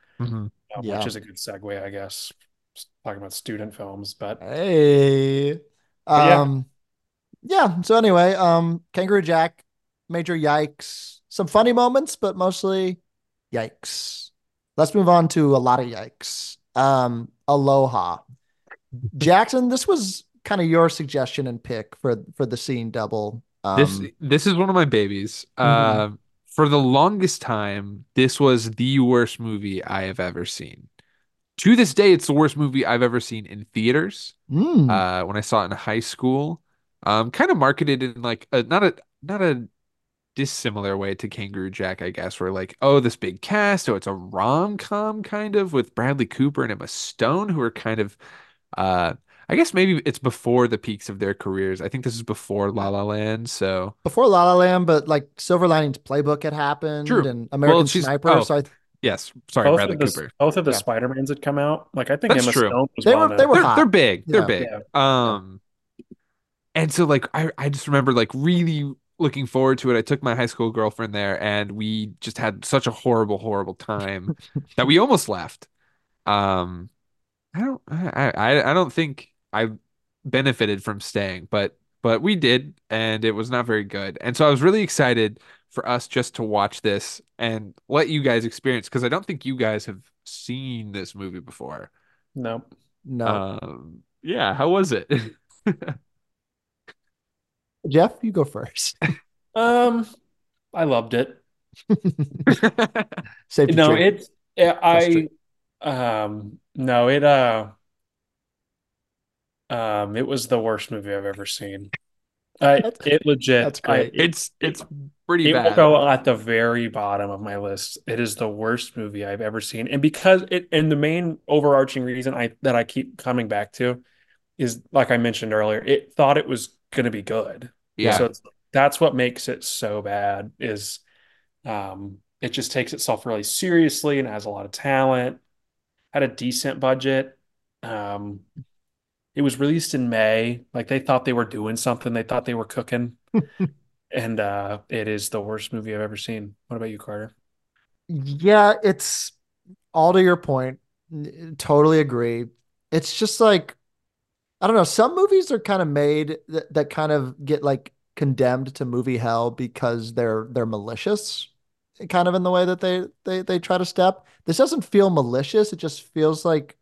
um, Yeah. which is a good segue, I guess. Just talking about student films, but Hey. But yeah. Um yeah, so anyway, um Kangaroo Jack, major yikes. Some funny moments, but mostly yikes. Let's move on to a lot of yikes. Um Aloha. Jackson, this was kind of your suggestion and pick for for the Seeing Double. Um This this is one of my babies. Uh, for the longest time, this was the worst movie I have ever seen. To this day, it's the worst movie I've ever seen in theaters. mm, Uh, when I saw it in high school, um, kind of marketed in like a not a not a dissimilar way to Kangaroo Jack, I guess, where like, oh, this big cast, oh, it's a rom-com kind of with Bradley Cooper and Emma Stone, who are kind of uh I guess maybe it's before the peaks of their careers. I think this is before La La Land, so before La La Land, but like Silver Linings Playbook had happened True. and American she's- Sniper. oh, so I, yes, sorry, both Bradley of the Cooper. both of the Yeah. Spider-Mans had come out. Like I think That's Emma true. Stone was They were- they were They're hot. they're big. They're Yeah. big. Yeah. Um and so like I I just remember like really looking forward to it. I took my high school girlfriend there and we just had such a horrible, horrible time that we almost left. Um I don't I I, I don't think I benefited from staying, but but we did and it was not very good. And so I was really excited for us just to watch this and let you guys experience because I don't think you guys have seen this movie before. No. no. Um, yeah, how was it? Jeff, you go first. Um, I loved it. Safety No, tree. it's yeah, I um no, it uh um it was the worst movie I've ever seen. I it legit that's I- great. it- It's it's pretty It will go at the very bottom of my list. It is the worst movie I've ever seen. And because it and the main overarching reason I that I keep coming back to is like I mentioned earlier, it thought it was gonna be good. Yeah. So it's, that's what makes it so bad is um it just takes itself really seriously and has a lot of talent, had a decent budget. Um it was released in May. Like they thought they were doing something. They thought they were cooking. And uh it is the worst movie I've ever seen. What about you, Carter? Yeah, it's all to your point. Totally agree. It's just like I don't know. Some movies are kind of made that, that kind of get like condemned to movie hell because they're they're malicious, kind of in the way that they they they try to step. This doesn't feel malicious. It just feels like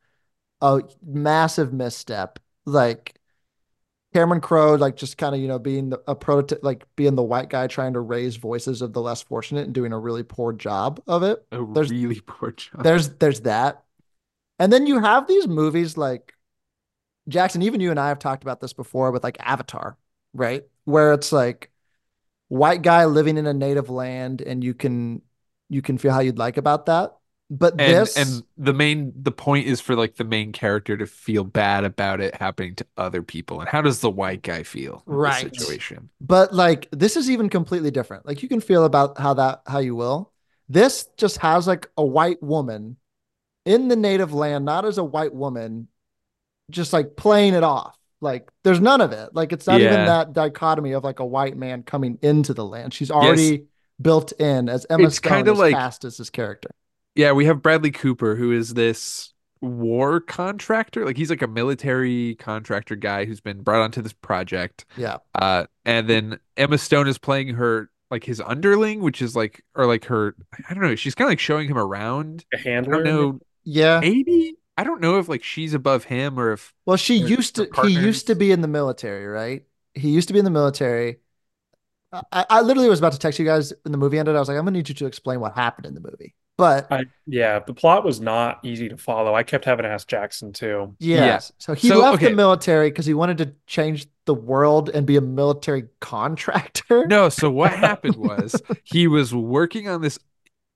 a massive misstep. Like Cameron Crowe, like just kind of you know being the, a prototype, like being the white guy trying to raise voices of the less fortunate and doing a really poor job of it. A there's- really poor job. there's there's that. And then you have these movies like jackson even you and i have talked about this before with like avatar right? Where it's like white guy living in a native land and you can you can feel how you'd like about that but and this and the main the point is for like the main character to feel bad about it happening to other people. And how does the white guy feel in this Right. situation? but like this is even completely different like you can feel about how that how you will this just has like a white woman in the native land not as a white woman just like playing it off Like there's none of it. Like it's not even that dichotomy of like a white man coming into the land. She's already built in as Emma It's Stone kinda like- cast as his character. Yeah, we have Bradley Cooper, who is this war contractor. Like he's like a military contractor guy who's been brought onto this project. Yeah. Uh, and then Emma Stone is playing her like his underling, which is like or like her. I don't know. She's kind of like showing him around. A I handler. don't know. Yeah. Maybe I don't know if like she's above him or if Well, she used they're to he used to be in the military, right? He used to be in the military. I, I literally was about to text you guys when the movie ended. I was like, I'm gonna need you to explain what happened in the movie. But I yeah, the plot was not easy to follow. I kept having to ask Jackson too. yes. So he So, left okay. the military because he wanted to change the world and be a military contractor. no. So what happened was he was working on this.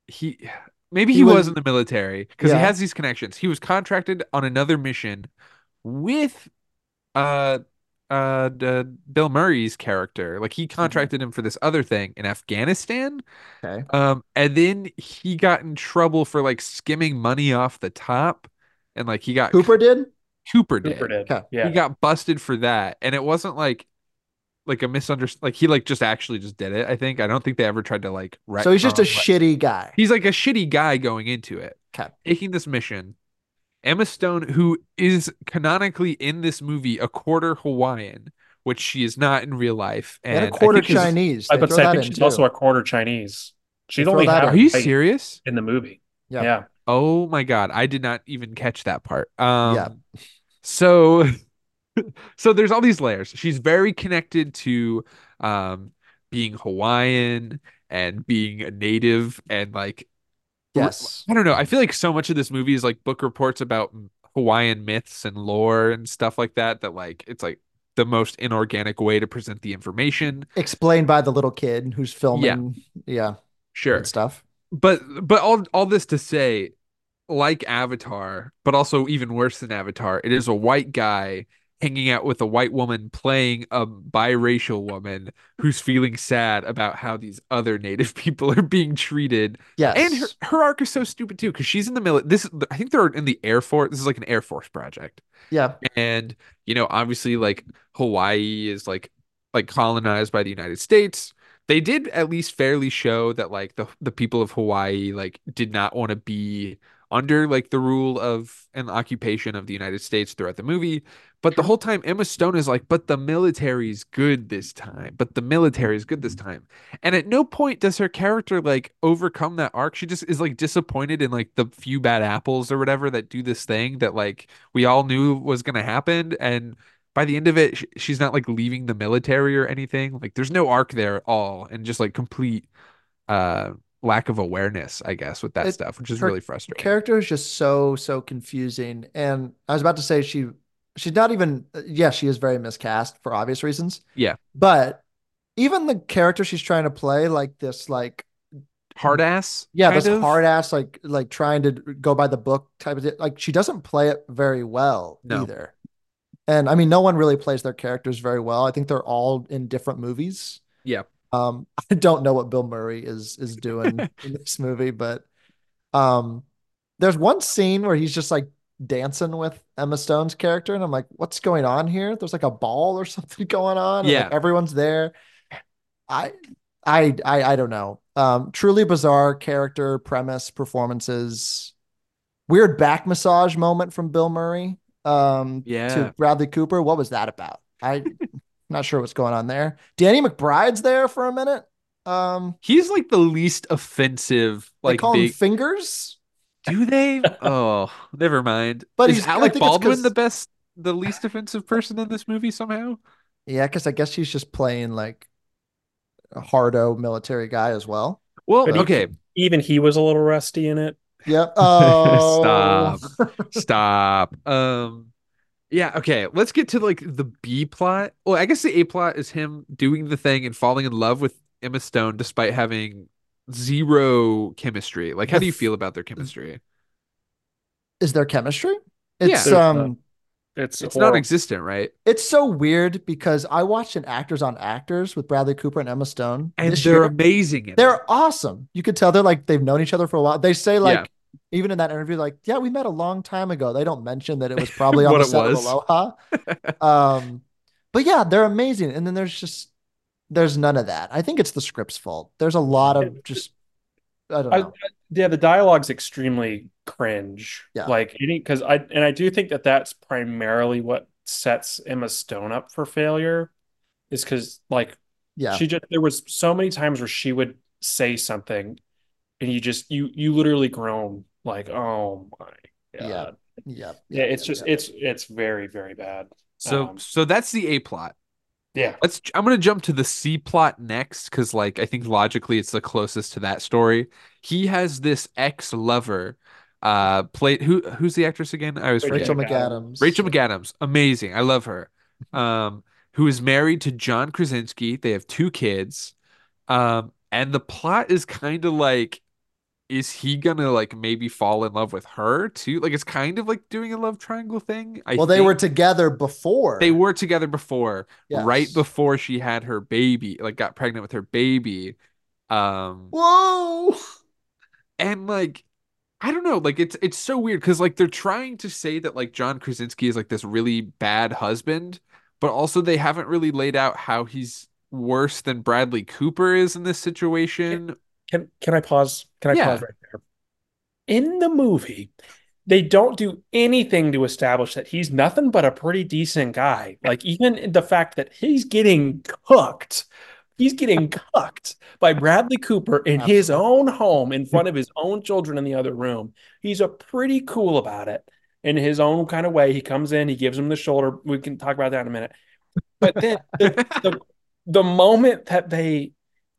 He maybe he, He was, was- in the military because Yeah. he has these connections. He was contracted on another mission with uh uh d- Bill Murray's character. Like he contracted him for this other thing in Afghanistan. Okay. Um, and then he got in trouble for like skimming money off the top, and like he got Cooper did? Cooper did. Cooper did. Okay. Yeah. He got busted for that, and it wasn't like like a misunderstanding. Like he like just actually just did it. I think. I don't think they ever tried to like. So he's just a retcon shitty guy. He's like a shitty guy going into it. Okay. Taking this mission. Emma Stone, who is canonically in this movie a quarter Hawaiian, which she is not in real life, And, and a quarter I Chinese. I They would throw say I think she's too. also a quarter Chinese. She's only that half Are you serious? in the movie. Yep. Yeah. Oh my God, I did not even catch that part. Um, Yeah. So, so there's all these layers. She's very connected to um being Hawaiian and being a native and like Yes. I don't know. I feel like so much of this movie is like book reports about Hawaiian myths and lore and stuff like that. That like it's like the most inorganic way to present the information. Explained by the little kid who's filming. Yeah. yeah, Sure. And stuff. but but all all this to say like avatar but also even worse than avatar it is a white guy hanging out with a white woman playing a biracial woman who's feeling sad about how these other native people are being treated Yes. and her, her arc is so stupid too because she's in the middle this i think they're in the air force this is like an air force project yeah. and you know obviously like hawaii is like like colonized by the united states they did at least fairly show that like the the people of hawaii like did not want to be under like the rule of an occupation of the united states throughout the movie but the whole time emma stone is like but the military's good this time. But the military is good this time. And at no point does her character like overcome that arc. She just is like disappointed in like the few bad apples or whatever that do this thing that like we all knew was going to happen. And by the end of it she's not like leaving the military or anything. Like there's no arc there at all. And just like complete uh lack of awareness i guess with that It- stuff which is really frustrating character is just so so confusing and i was about to say she she's not even yeah she is very miscast for obvious reasons Yeah. but even the character she's trying to play like this like hard ass yeah this of? hard ass like like trying to go by the book type of thing. like she doesn't play it very well No. either and i mean no one really plays their characters very well i think they're all in different movies Yeah. Um i don't know what bill murray is is doing in this movie but um there's one scene where he's just like dancing with emma stone's character and i'm like what's going on here there's like a ball or something going on and, like, Yeah. everyone's there i I, I I don't know. Um, truly bizarre character, premise, performances. Weird back massage moment from Bill Murray. Um, Yeah. to Bradley Cooper. What was that about? I not sure what's going on there. Danny McBride's there for a minute. Um, he's like the least offensive Like they like call him fingers. do they oh never mind But is he's- I alec think it's baldwin 'cause- the best the least offensive person in this movie somehow Yeah, because I guess he's just playing like a hardo military guy as well. well But he- okay Even he was a little rusty in it. Yep. Oh, Stop. Stop. Um yeah, okay. Let's get to like the B plot. Well, I guess the A plot is him doing the thing and falling in love with Emma Stone despite having zero chemistry. Like how do you feel about their chemistry? Is there chemistry? It's There's um. It's It's horrible. not existent, right? It's so weird because I watched an Actors on Actors with Bradley Cooper and Emma Stone And they're year. amazing. They're awesome. You could tell they're like they've known each other for a while. They say like Yeah. Even in that interview, like, yeah, we met a long time ago. They don't mention that it was probably on the it set of. Aloha. Um, but yeah, they're amazing. And then there's just there's none of that. I think it's the script's fault. There's a lot of just I don't I, know. yeah, the dialogue's extremely cringe. Yeah. Like any because I and I do think that that's primarily what sets Emma Stone up for failure, is because like yeah. she just there was so many times where she would say something, and you just you you literally groan like, oh my Yeah. god. yeah. Yeah, it's yeah, just yeah. it's it's very very bad. So Um, so that's the A plot. Yeah. Let's I'm gonna jump to the C plot next because like I think logically it's the closest to that story. He has this ex-lover uh played who who's the actress again? I was. Rachel McAdams. McAdams. Rachel McAdams, amazing. I love her. Um, who is married to John Krasinski. They have two kids. Um, and the plot is kind of like, is he gonna like maybe fall in love with her too? Like it's kind of like doing a love triangle thing. I well, they were together before. They were together before, right before she had her baby, like got pregnant with her baby. Um, Whoa. and like I don't know, like it's it's so weird because like they're trying to say that like John Krasinski is like this really bad husband, but also they haven't really laid out how he's worse than Bradley Cooper is in this situation. Can can I pause? Can I Yeah. pause right there? In the movie, they don't do anything to establish that he's nothing but a pretty decent guy. Like even the fact that he's getting cooked, he's getting cooked by Bradley Cooper in his own home in front of his own children in the other room. He's a pretty cool about it in his own kind of way. He comes in, he gives him the shoulder. We can talk about that in a minute. But then the, the the moment that they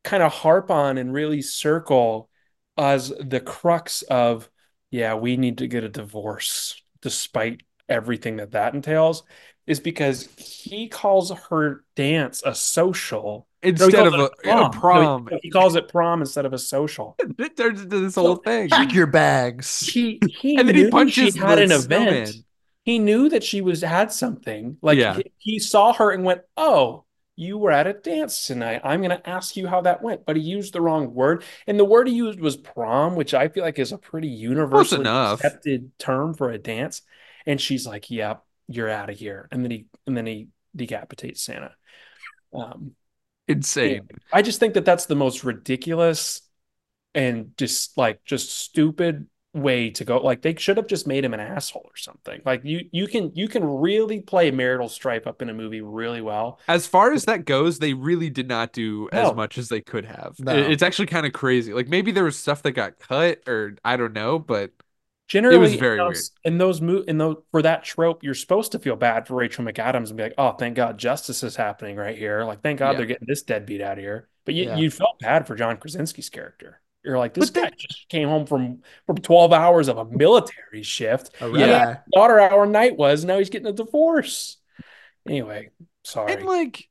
kind of harp on and really circle as the crux of yeah we need to get a divorce despite everything that that entails is because he calls her dance a social Instead calls of it a, a prom, No, he, he calls it prom instead of a social it turns into this whole thing. Pack your bags. he he And then he knew punches she had the an event snowman. he knew that she was had something like Yeah. he, he saw her and went oh you were at a dance tonight. I'm going to ask you how that went but he used the wrong word. And the word he used was prom which i feel like is a pretty universally accepted term for a dance. And she's like yep you're out of here. And then he and then he decapitates santa. Um Insane. I just think that that's the most ridiculous and just like just stupid way to go. Like they should have just made him an asshole or something. Like you you can you can really play marital strife up in a movie really well. As far as that goes, they really did not do No. as much as they could have. No. It- It's actually kind of crazy. Like maybe there was stuff that got cut or I don't know, but Generally, it was very in those, weird. in those mo- in those for that trope, you're supposed to feel bad for Rachel McAdams and be like, "Oh, thank God justice is happening right here." Like, thank God Yeah. they're getting this deadbeat out of here. But you, Yeah. you felt bad for John Krasinski's character. You're like, this But guy just came home from from 12 hours of a military shift. A He red had eye. a daughter hour night was. Now he's getting a divorce. Anyway, sorry. and like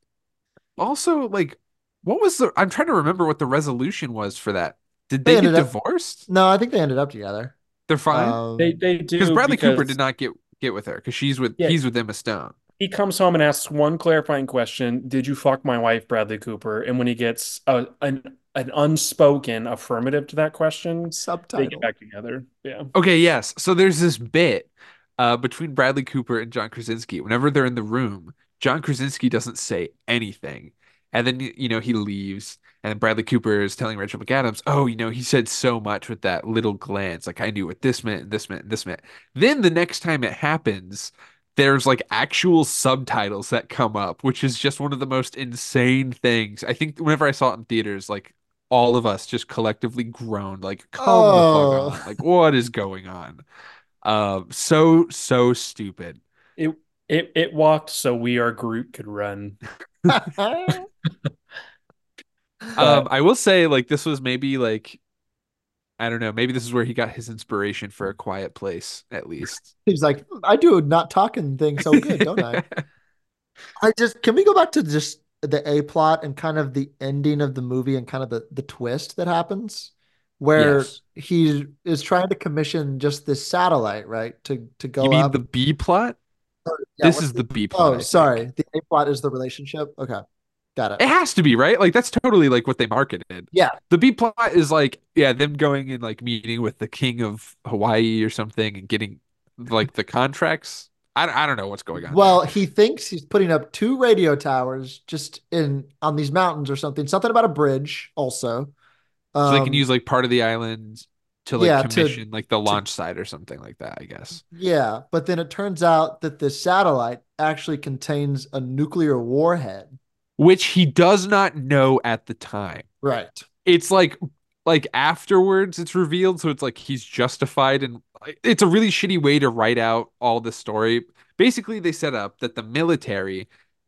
also like what was the I'm trying to remember what the resolution was for that. Did They they, get ended up- divorced? No, I think they ended up together. They're fine. Um, they they do Because Bradley Cooper did not get get with her because she's with Yeah. he's with Emma Stone. He comes home and asks one clarifying question: Did you fuck my wife, Bradley Cooper? And when he gets a, an an unspoken affirmative to that question, they get back together. Yeah. Okay, yes. So there's this bit uh, between Bradley Cooper and John Krasinski. Whenever they're in the room, John Krasinski doesn't say anything. And then, you know, he leaves. And Bradley Cooper is telling Rachel McAdams, oh, you know, he said so much with that little glance. Like, I knew what this meant, and this meant, and this meant. Then the next time it happens, there's like actual subtitles that come up, which is just one of the most insane things. I think whenever I saw it in theaters, like, all of us just collectively groaned, like, come Oh. the fuck on. Like, what is going on? Um, so, so stupid. It it it walked so we our group could run. Um, I will say, like, this was maybe like, I don't know, maybe this is where he got his inspiration for a quiet place, at least. He's like, I do not talking thing so good, don't I? I just can we go back to just the A plot and kind of the ending of the movie and kind of the the twist that happens where Yes. he is trying to commission just this satellite, right? To to go You mean up. the B plot? Yeah, this is the B oh, plot. I Oh, sorry. The A plot is the relationship. Okay. Got It it. has to be, right? Like that's totally like what they marketed. Yeah. The B plot is like, yeah, them going and like meeting with the king of Hawaii or something and getting like the contracts. I, I don't know what's going on. Well, there. he thinks he's putting up two radio towers just in on these mountains or something. Something about a bridge also. so they can Um, use like part of the island to like yeah, to- commission like the launch site or something like that, I guess. Yeah, but then it turns out that this satellite actually contains a nuclear warhead. Which he does not know at the time. Right. It's like like afterwards it's revealed, so it's like he's justified and it's a really shitty way to write out all the story. Basically, they set up that the military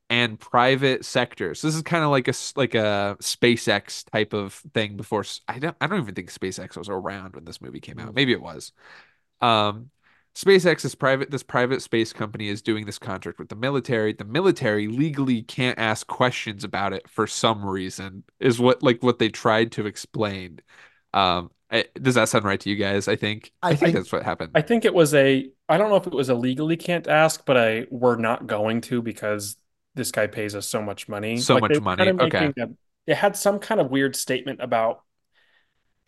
and private sectors. This is kind of like a like a SpaceX type of thing before I don't I don't even think SpaceX was around when this movie came out. Maybe it was. Um SpaceX is private this private space company is doing this contract with the military. The military legally can't ask questions about it for some reason is what like what they tried to explain. Um eh, does that sound right to you guys? I think I I, think think- that's what happened. I think it was a, I don't know if it was a legally can't ask, but I we're not going to because this guy pays us so much money. So Like, much money, kind of okay. a- it had some kind of weird statement about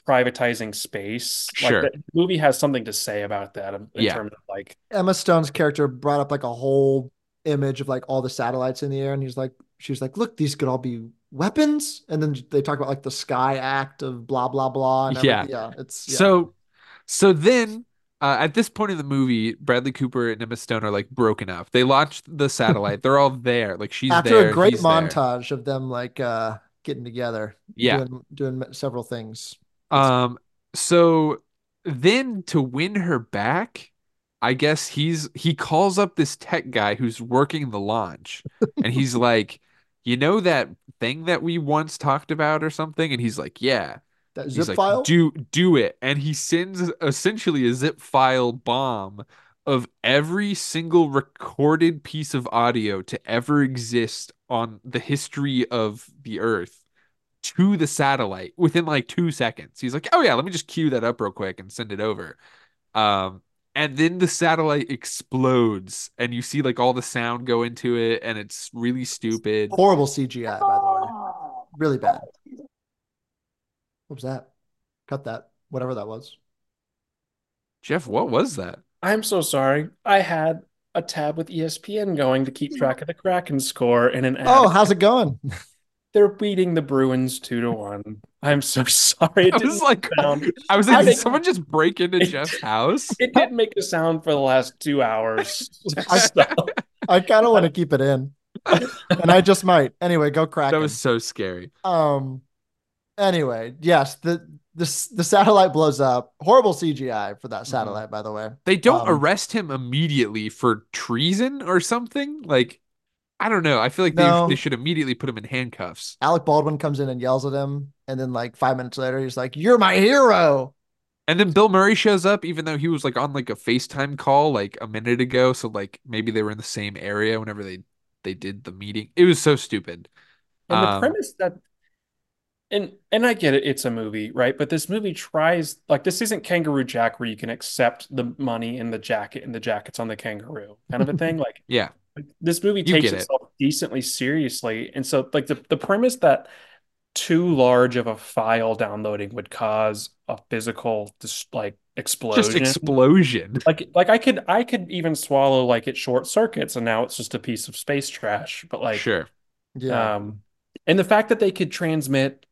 privatizing space. Like Sure. the movie has something to say about that in Yeah. terms of like, Emma Stone's character brought up like a whole image of like all the satellites in the air, and he's like, she's like, "Look, these could all be weapons." And then they talk about like the Sky Act of blah blah blah. And Yeah. everything. yeah, it's yeah. So, so then uh, at this point in the movie, Bradley Cooper and Emma Stone are like broken up. They launched the satellite. They're all there. Like she's after there. a great he's there. montage of them like uh getting together, Yeah. doing, doing several things. Um. So then to win her back, I guess he's he calls up this tech guy who's working the launch, and he's like, "You know that thing that we once talked about or something?" And he's like, "Yeah." That zip like, file. do do it, and he sends essentially a zip file bomb of every single recorded piece of audio to ever exist on the history of the Earth to the satellite within like two seconds. He's like, "Oh yeah, let me just cue that up real quick and send it over." Um, and then the satellite explodes, and you see like all the sound go into it, and it's really stupid. Horrible CGI, by the way. Really bad. What was that? Cut that. Whatever that was. Jeff, what was that? I'm so sorry. I had a tab with ESPN going to keep track of the Kraken score in an ad. Oh, how's it going? They're beating the Bruins two to one. I'm so sorry. It I was like, sound. I was like, did didn't- someone just break into It- Jeff's house? It didn't make a sound for the last two hours. So, I kind of want to keep it in, and I just might. Anyway, go crack. That was so scary. Um. Anyway, yes the the the satellite blows up. Horrible CGI for that satellite, by the way. They don't Um, arrest him immediately for treason or something. Like, I don't know. I feel like No. they they should immediately put him in handcuffs. Alec Baldwin comes in and yells at him, and then like five minutes later, he's like, "You're my hero." And then Bill Murray shows up, even though he was like on like a FaceTime call like a minute ago. So like maybe they were in the same area whenever they they did the meeting. It was so stupid. and the Um, premise that, and and I get it, it's a movie, right? But this movie tries like this isn't Kangaroo Jack where you can accept the money in the jacket and the jackets on the kangaroo kind of a thing. Like Yeah. This movie You takes get it. itself decently seriously, and so like the the premise that too large of a file downloading would cause a physical just like explosion. Just explosion. like like I could I could even swallow like it short circuits and now it's just a piece of space trash. But like Sure. Yeah. um and the fact that they could transmit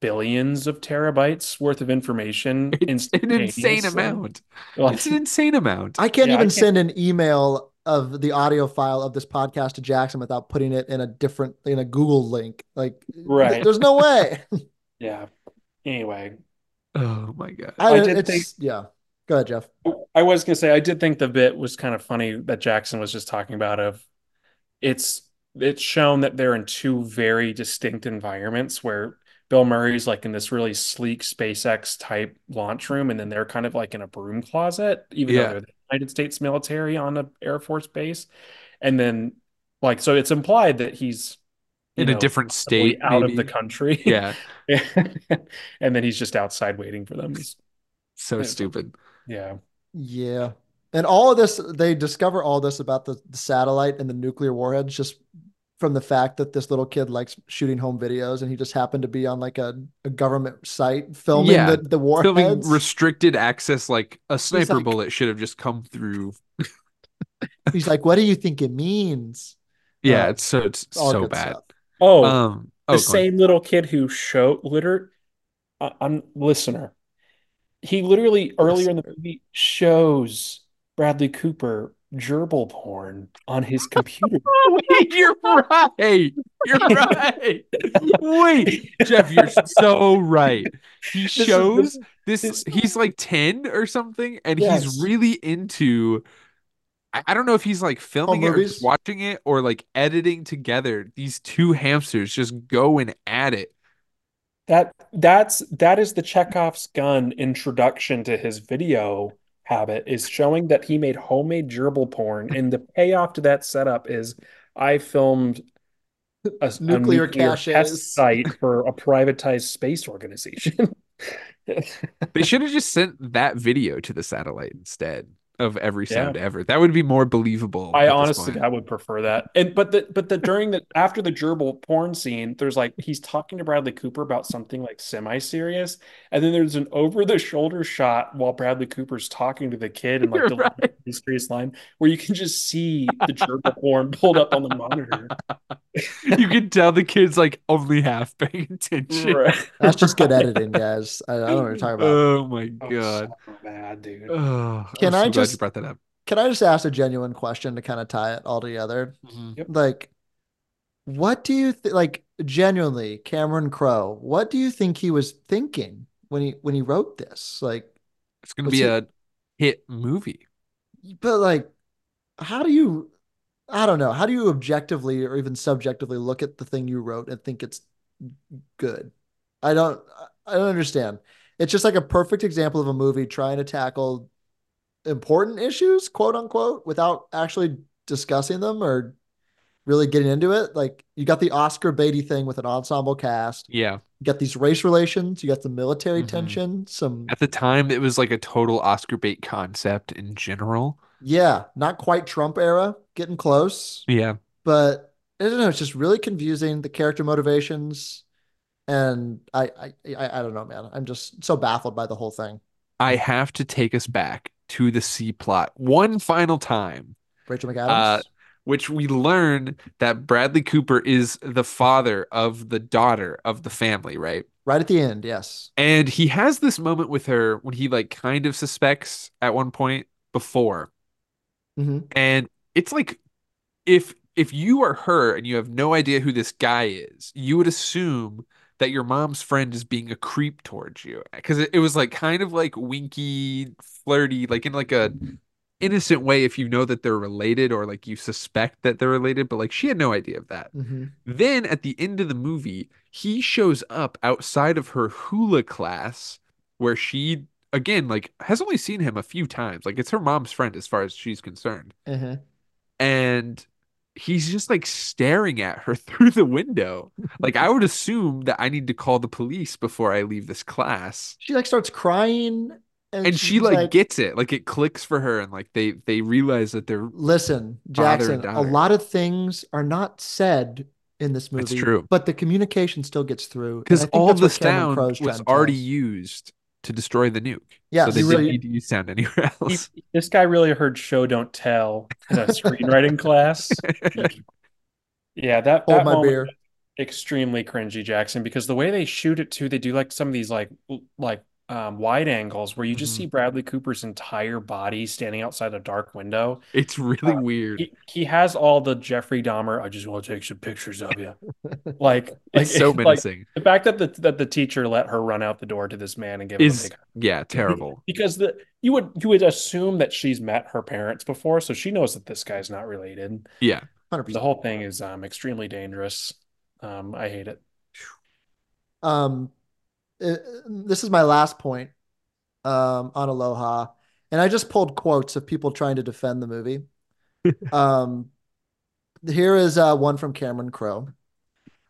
billions of terabytes worth of information It's an insane amount. like- It's an insane amount. I can't Yeah, I even can't- send an email of the audio file of this podcast to Jackson without putting it in a different in a Google link. Like, Right. There's no way. yeah. Anyway, Oh my god. I, I did it's think- yeah. Go ahead, Jeff. I was gonna say I did think the bit was kind of funny that Jackson was just talking about of it's it's shown that they're in two very distinct environments where Bill Murray's like in this really sleek SpaceX type launch room, and then they're kind of like in a broom closet, even Yeah. though they're the United States military on an Air Force base. And then like so it's implied that he's you In a different state, out of the country. Yeah. and then he's just outside waiting for them. It's- So Yeah. stupid. yeah. Yeah. And all of this, they discover all this about the, the satellite and the nuclear warheads just from the fact that this little kid likes shooting home videos and he just happened to be on like a, a government site filming Yeah, the, the Filming restricted access, like a sniper like- bullet should have just come through. He's like, what do you think it means? Yeah, Uh, it's so it's All so bad. stuff. Oh, Um, oh, the go on. same little kid who showed litter. I- I'm listener. He literally earlier in the movie shows Bradley Cooper gerbil porn on his computer. Wait, you're right. You're right. Wait, Jeff, you're so right. He shows this, this- he's like 10 or something, and Yes. he's really into. I, I don't know if he's like oh, filming it or just watching it or like editing together these two hamsters just going at it. That that's that is the Chekhov's gun introduction to his video habit is showing that he made homemade gerbil porn, and the payoff to that setup is I filmed a, a Nuclear test site for a privatized space organization. They should have just sent that video to the satellite instead of every Yeah. sound ever. That would be more believable. I honestly. I would prefer that. And but the but the during the after the gerbil porn scene, there's like he's talking to Bradley Cooper about something like semi-serious, and then there's an over-the-shoulder shot while Bradley Cooper's talking to the kid and like You're the right. mysterious line where you can just see the gerbil porn pulled up on the monitor. you can tell the kid's like only half paying attention. Right. That's just good editing, guys. I, I don't know what you're talking about. Oh my Oh, god. so bad, dude. Oh, Can I'm so I glad just- you brought that up? Can I just ask a genuine question to kind of tie it all together? Mm-hmm. Like, what do you think? Like, genuinely, Cameron Crowe, what do you think he was thinking when he when he wrote this? Like, It's gonna be he- a hit movie. but like, how do you? I don't know. How do you objectively or even subjectively look at the thing you wrote and think it's good? I don't. I don't understand. It's just like a perfect example of a movie trying to tackle important issues, quote unquote, without actually discussing them or really getting into it. Like you got the Oscar Beatty thing with an ensemble cast. Yeah. You got these race relations. You got the military Mhm. tension. Some At the time, it was like a total Oscar bait concept in general. yeah, not quite Trump era, getting close. Yeah. But I don't know. It's just really confusing. The character motivations. And I, I, I, I don't know, man. I'm just so baffled by the whole thing. I have to take us back to the C plot one final time. Rachel McAdams. Uh, which we learn that Bradley Cooper is the father of the daughter of the family, right? right at the end, yes. And he has this moment with her when he like kind of suspects at one point before. hmm And it's like if if you are her and you have no idea who this guy is, you would assume that your mom's friend is being a creep towards you because it, it was like kind of like winky, flirty, like in like a innocent way if you know that they're related or like you suspect that they're related, but like she had no idea of that. hmm Then at the end of the movie, he shows up outside of her hula class where she again like has only seen him a few times. Like it's her mom's friend as far as she's concerned. hmm And he's just like staring at her through the window. Like I would assume that I need to call the police before I leave this class. She like starts crying and, And she she's like gets it. Like it clicks for her and like they they realize that they're listen, Jackson, a lot of things are not said in this movie. It's true. But the communication still gets through. because all the sound was already used to destroy the nuke. Yeah, so they he didn't really- need to use sound anywhere He- else. this guy really heard show don't tell in a screenwriting class. Yeah, that that my moment beer. extremely cringy, Jackson, because the way they shoot it too, they do like some of these like like um, wide angles where you just Mhm. see Bradley Cooper's entire body standing outside a dark window. It's really Uh, weird. He he has all the Jeffrey Dahmer. I just want to take some pictures of you. Like, like It's so like, menacing. the fact that the that the teacher let her run out the door to this man and give him a big yeah, terrible. because the you would you would assume that she's met her parents before, so she knows that this guy's not related. Yeah. 100%. The whole thing is um extremely dangerous. Um, I hate it. Um, uh, this is my last point um, on Aloha, and I just pulled quotes of people trying to defend the movie. um, here is uh, one from Cameron Crowe.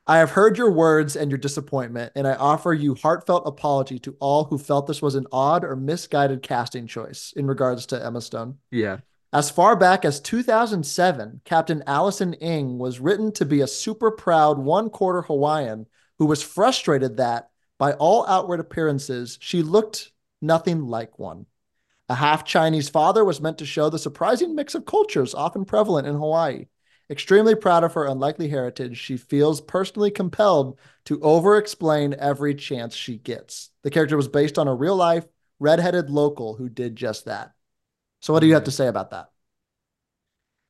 I have heard your words and your disappointment, and I offer you heartfelt apology to all who felt this was an odd or misguided casting choice in regards to Emma Stone. Yeah. As far back as 2007, Captain Allison Ng was written to be a super proud one quarter Hawaiian who was frustrated that, by all outward appearances, she looked nothing like one. A half Chinese father was meant to show the surprising mix of cultures often prevalent in Hawaii. Extremely proud of her unlikely heritage, she feels personally compelled to over explain every chance she gets. The character was based on a real life, redheaded local who did just that. So, what do you have to say about that?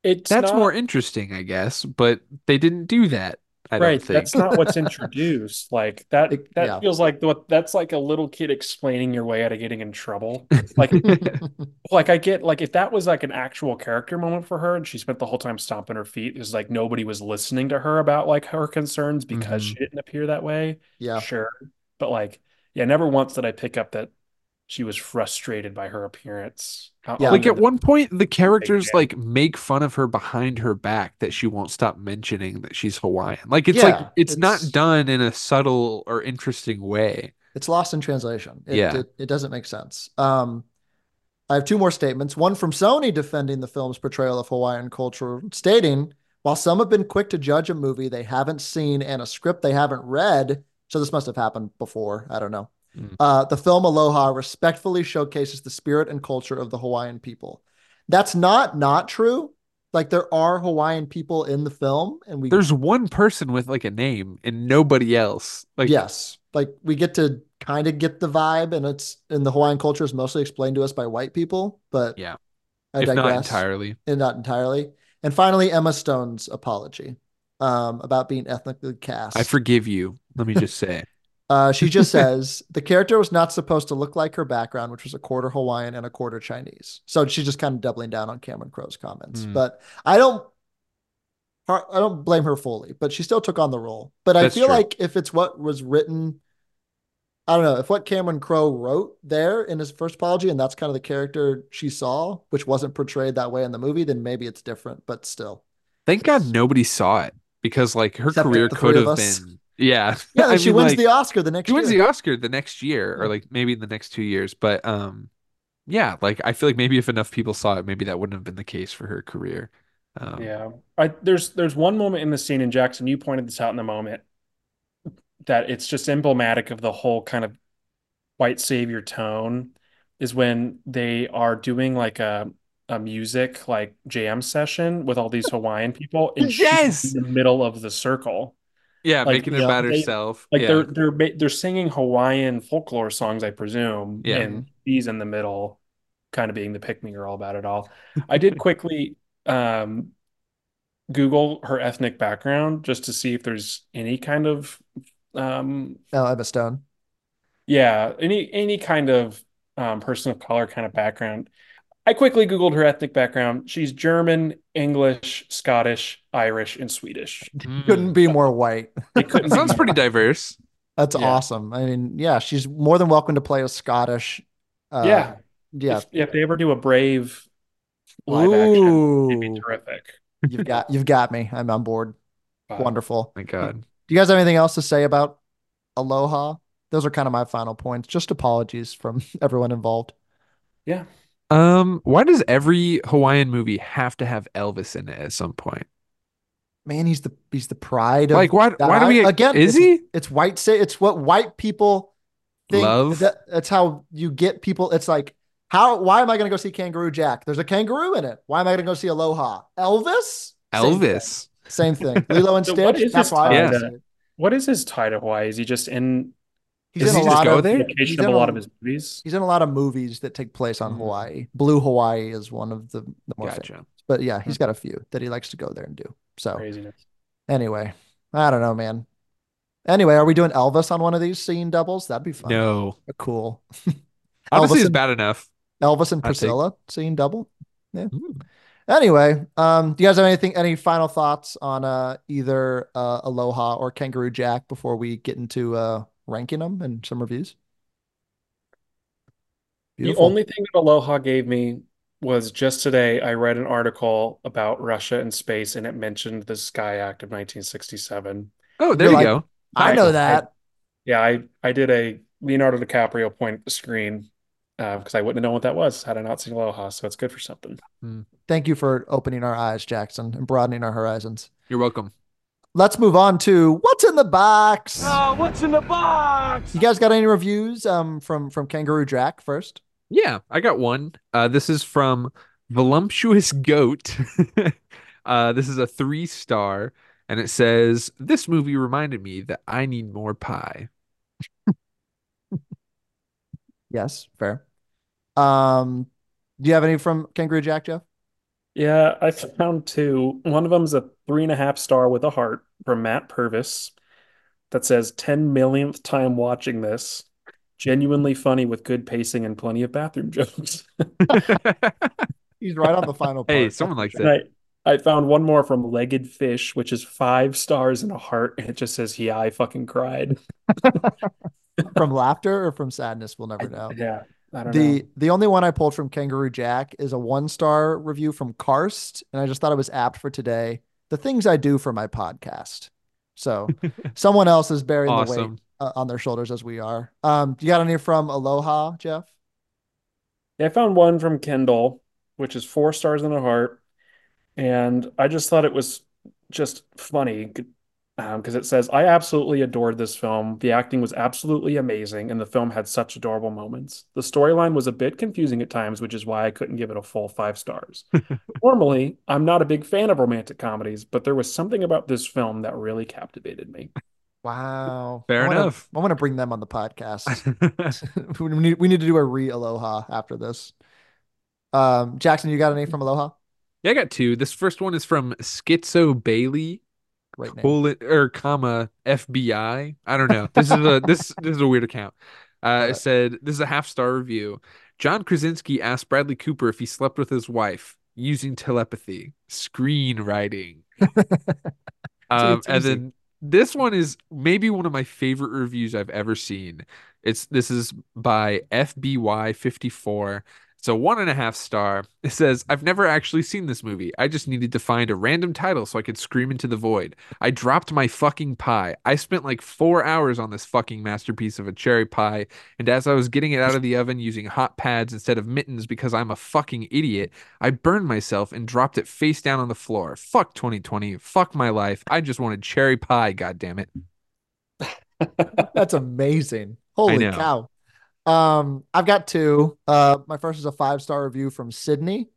It's That's not- more interesting, I guess, but they didn't do that. I right. don't think. That's not what's introduced. Like that. It- that yeah. feels like what that's like a little kid explaining your way out of getting in trouble. Like, like I get like if that was like an actual character moment for her, and she spent the whole time stomping her feet, is like nobody was listening to her about like her concerns because Mhm. she didn't appear that way. yeah. Sure, but like, yeah, never once did I pick up that she was frustrated by her appearance. Out Yeah. on like the- at one point the characters Yeah. like make fun of her behind her back that she won't stop mentioning that she's Hawaiian. Like it's Yeah, like it's, not done in a subtle or interesting way. It's lost in translation. It, Yeah. it, it doesn't make sense. Um, I have two more statements. One from Sony defending the film's portrayal of Hawaiian culture, stating, while some have been quick to judge a movie they haven't seen and a script they haven't read, so this must have happened before, I don't know. Mm. Uh, the film Aloha respectfully showcases the spirit and culture of the Hawaiian people. That's not not true. Like there are Hawaiian people in the film, and we There's one person with like a name and nobody else. Like yes, like we get to kind of get the vibe, and it's in the Hawaiian culture is mostly explained to us by white people, but Yeah. I if not digress. entirely. and not entirely. And finally, Emma Stone's apology um, about being ethnically cast. I forgive you. Let me just say. Uh, she just says the character was not supposed to look like her background, which was a quarter Hawaiian and a quarter Chinese. So she's just kind of doubling down on Cameron Crowe's comments. Hmm. But I don't, I don't blame her fully. But she still took on the role. But I feel true. like if it's what was written, I don't know if what Cameron Crowe wrote there in his first apology, and that's kind of the character she saw, which wasn't portrayed that way in the movie, then maybe it's different. But still, Thank God nobody saw it because like her Except career could have been yeah. yeah, then she mean, wins like, the Oscar the next she wins year. the Oscar the next year or like maybe in the next two years. But um yeah, like I feel like maybe if enough people saw it, maybe that wouldn't have been the case for her career. Um, Yeah. I there's there's one moment in the scene, and Jackson, you pointed this out in the moment, that it's just emblematic of the whole kind of white savior tone is when they are doing like a a music like jam session with all these Hawaiian people and she's Yes! in the middle of the circle. Yeah, Like, making it yeah, about they- herself. Like yeah. they're they're they're singing Hawaiian folklore songs, I presume, Yeah. and he's in the middle, kind of being the pick me girl about it all. I did quickly um, Google her ethnic background just to see if there's any kind of um, Oh, Emma Stone. yeah, any any kind of um, person of color kind of background. I quickly Googled her ethnic background. She's German, English, Scottish, Irish, and Swedish. Mm. Couldn't be more white. It couldn't sounds pretty diverse. That's Yeah. awesome. I mean, yeah, she's more than welcome to play a Scottish. Uh, yeah. yeah. If, if they ever do a Brave live action, it'd be terrific. you've got you've got me. I'm on board. But- Wonderful. Thank God. Do you guys have anything else to say about Aloha? Those are kind of my final points. Just apologies from everyone involved. Yeah. Um, why does every Hawaiian movie have to have Elvis in it at some point? Man, he's the he's the pride of Like, why? that Why do we? again? Is it's, he? It's white. Say it's what white people think. Love? That, that's how you get people. It's like how? Why am I going to go see Kangaroo Jack? There's a kangaroo in it. Why am I going to go see Aloha? Elvis. Same thing. Elvis. Same thing. Lilo and So Stitch. is That's why I tie wanna to- see it. What is his tie to Hawaii? Is he just in He's Does in he a just lot go of there? he's in of a lot of his movies? He's in a lot of movies that take place on Mhm. Hawaii. Blue Hawaii is one of the, the more famous. But yeah, he's got a few that he likes to go there and do. So Craziness. anyway, I don't know, man. Anyway, are we doing Elvis on one of these Seeing Doubles? That'd be fun. No. Cool. Honestly, Elvis it's bad enough. Elvis and Priscilla Seeing Double. Yeah. Ooh. Anyway, um, do you guys have anything, any final thoughts on uh either uh Aloha or Kangaroo Jack before we get into uh ranking them and some reviews? The only thing that Aloha gave me was just today I read an article about Russia and space and it mentioned the Sky Act of 1967. Oh, there You're you like- go. I I- know I- that. Yeah, I I did a Leonardo DiCaprio point at the screen uh, because I wouldn't have known what that was had I not seen Aloha. So it's good for something. Hmm. Thank you for opening our eyes, Jackson, and broadening our horizons. You're welcome. Let's move on to what's in the box. Oh, what's in the box? You guys got any reviews um from from Kangaroo Jack first? Yeah, I got one. Uh, this is from Voluptuous Goat. uh, this is a three star, and it says, This movie reminded me that I need more pie. Yes, fair. Um, do you have any from Kangaroo Jack, Jeff? Yeah, I found two. One of them's a three and a half star with a heart from Matt Purvis that says 10 millionth time watching this. Genuinely funny with good pacing and plenty of bathroom jokes. He's right on the final part. Hey, someone likes And it. I, I found one more from Legged Fish, which is five stars and a heart, and it just says, Yeah, I fucking cried. from laughter or from sadness, we'll never know. Yeah, I don't The know. the only one I pulled from Kangaroo Jack is a one star review from Karst, and I just thought it was apt for today. The things I do for my podcast. So someone else is bearing the weight uh, on their shoulders as we are. Um, you got any from Aloha, Jeff? Yeah, I found one from Kendall, which is four stars and a heart. And I just thought it was just funny because it says, I absolutely adored this film. The acting was absolutely amazing, and the film had such adorable moments. The storyline was a bit confusing at times, which is why I couldn't give it a full five stars. Normally, I'm not a big fan of romantic comedies, but there was something about this film that really captivated me. Wow. Fair I wanna- enough. I want to bring them on the podcast. we need we need to do a re Aloha after this. Um, Jackson, you got any from Aloha? Yeah, I got two. This first one is from Schizo Bailey, Name. colon or comma FBI. I don't know. This is a this this is a weird account. Uh, it said this is a half star review. John Krasinski asked Bradley Cooper if he slept with his wife using telepathy. Screenwriting. Um, and then this one is maybe one of my favorite reviews I've ever seen. It's this is by FBY54. A one and a half star. It says, I've never actually seen this movie. I just needed to find a random title so I could scream into the void. I dropped my fucking pie. I spent like four hours on this fucking masterpiece of a cherry pie, and as I was getting it out of the oven using hot pads instead of mittens because I'm a fucking idiot, I burned myself and dropped it face down on the floor. Fuck 2020. Fuck my life. I just wanted cherry pie, God damn it. That's amazing. Holy cow. Um, I've got two. Uh, my first is a five star review from Sydney.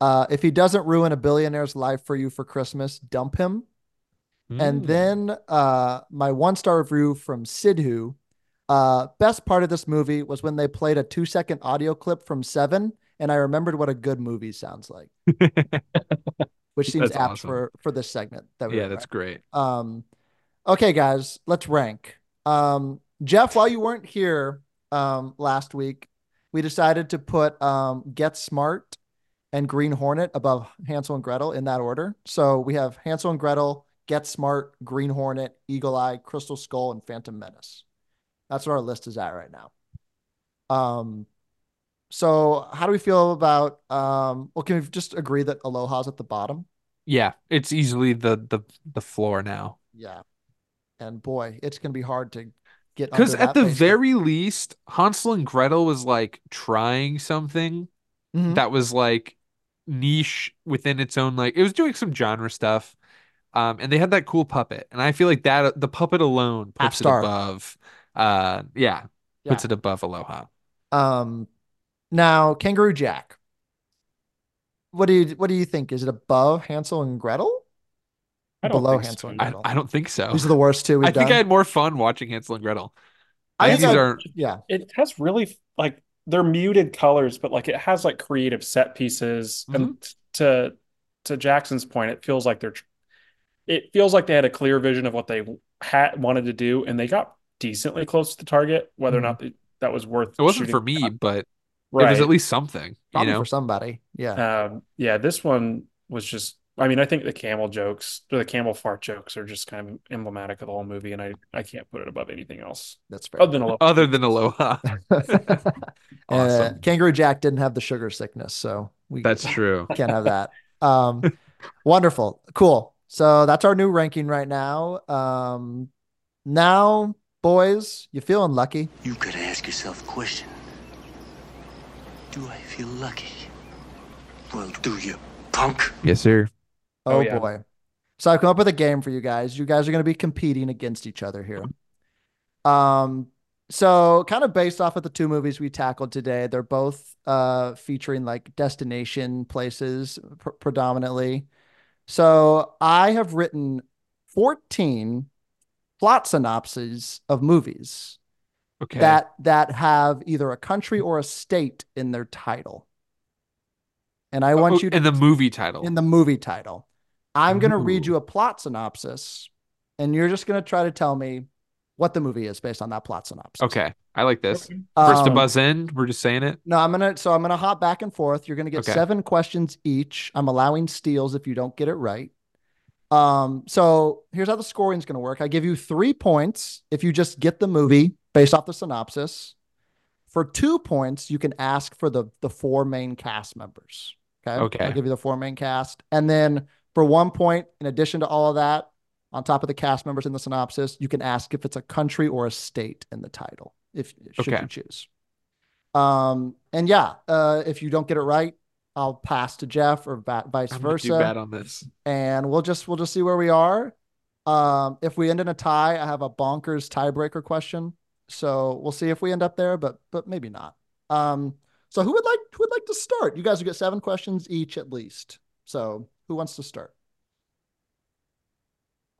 Uh, if he doesn't ruin a billionaire's life for you for Christmas, dump him. And Mm. then uh, my one star review from Sidhu. Uh, best part of this movie was when they played a two second audio clip from Seven, and I remembered what a good movie sounds like, which seems That's apt awesome. for for this segment. That we yeah, that's great. um, okay, guys, let's rank. Um, Jeff, while you weren't here um, last week, we decided to put um, Get Smart and Green Hornet above Hansel and Gretel in that order. So we have Hansel and Gretel, Get Smart, Green Hornet, Eagle Eye, Crystal Skull, and Phantom Menace. That's what our list is at right now. Um, so how do we feel about um, well, can we just agree that Aloha's at the bottom? Yeah, it's easily the the the floor now. Yeah. And boy, it's gonna be hard to get Because at the basement. very least, Hansel and Gretel was like trying something Mhm. that was like niche within its own like it was doing some genre stuff. Um, and they had that cool puppet, and I feel like that the puppet alone puts it star. above. Uh, yeah, puts it above Aloha. Um, now Kangaroo Jack. What do you what do you think? Is it above Hansel and Gretel? I don't Below think Hansel so. and I, Gretel. I don't think so. These are the worst two we've I think done. I had more fun watching Hansel and Gretel. I These think I- are yeah. It has really like they're muted colors, but like it has like creative set pieces. And to to Jackson's point, it feels like they're it feels like they had a clear vision of what they had wanted to do, and they got decently close to the target. Whether or not they, that was worth It wasn't for me, but it was at least something. You know, for somebody. Yeah. Um, yeah, this one was just. I mean, I think the camel jokes or the camel fart jokes are just kind of emblematic of the whole movie, and I I can't put it above anything else That's fair. other than a other than Aloha. Uh, Kangaroo Jack didn't have the sugar sickness, so we That's true. can't have that. Um, wonderful, cool. So that's our new ranking right now. Um, now, boys, you feeling lucky? You gotta ask yourself a question. Do I feel lucky? Well, do you, punk? Yes, sir. Oh, Oh, yeah. boy. So I've come up with a game for you guys. You guys are going to be competing against each other here. Um, so kind of based off of the two movies we tackled today, they're both uh featuring like destination places pr- predominantly. So I have written 14 plot synopses of movies Okay. that that have either a country or a state in their title. And I want Oh, you to in the movie title. in the movie title. I'm going to read you a plot synopsis, and you're just going to try to tell me what the movie is based on that plot synopsis. okay. I like this. First to Um, buzz in, we're just saying it. No, I'm gonna. So I'm gonna hop back and forth. You're gonna get Okay. seven questions each. I'm allowing steals if you don't get it right. Um. So here's how the scoring is gonna work. I give you three points if you just get the movie based off the synopsis. For two points, you can ask for the the four main cast members. Okay. Okay. I'll give you the four main cast, and then for one point, in addition to all of that, on top of the cast members in the synopsis, you can ask if it's a country or a state in the title, if should Okay. you choose. Um, and yeah, uh, if you don't get it right, I'll pass to Jeff or va- vice I'm gonna do versa, bad on this. and we'll just we'll just see where we are. Um, if we end in a tie, I have a bonkers tiebreaker question, so we'll see if we end up there, but but maybe not. Um, so who would like who would like to start? You guys will get seven questions each at least. So who wants to start?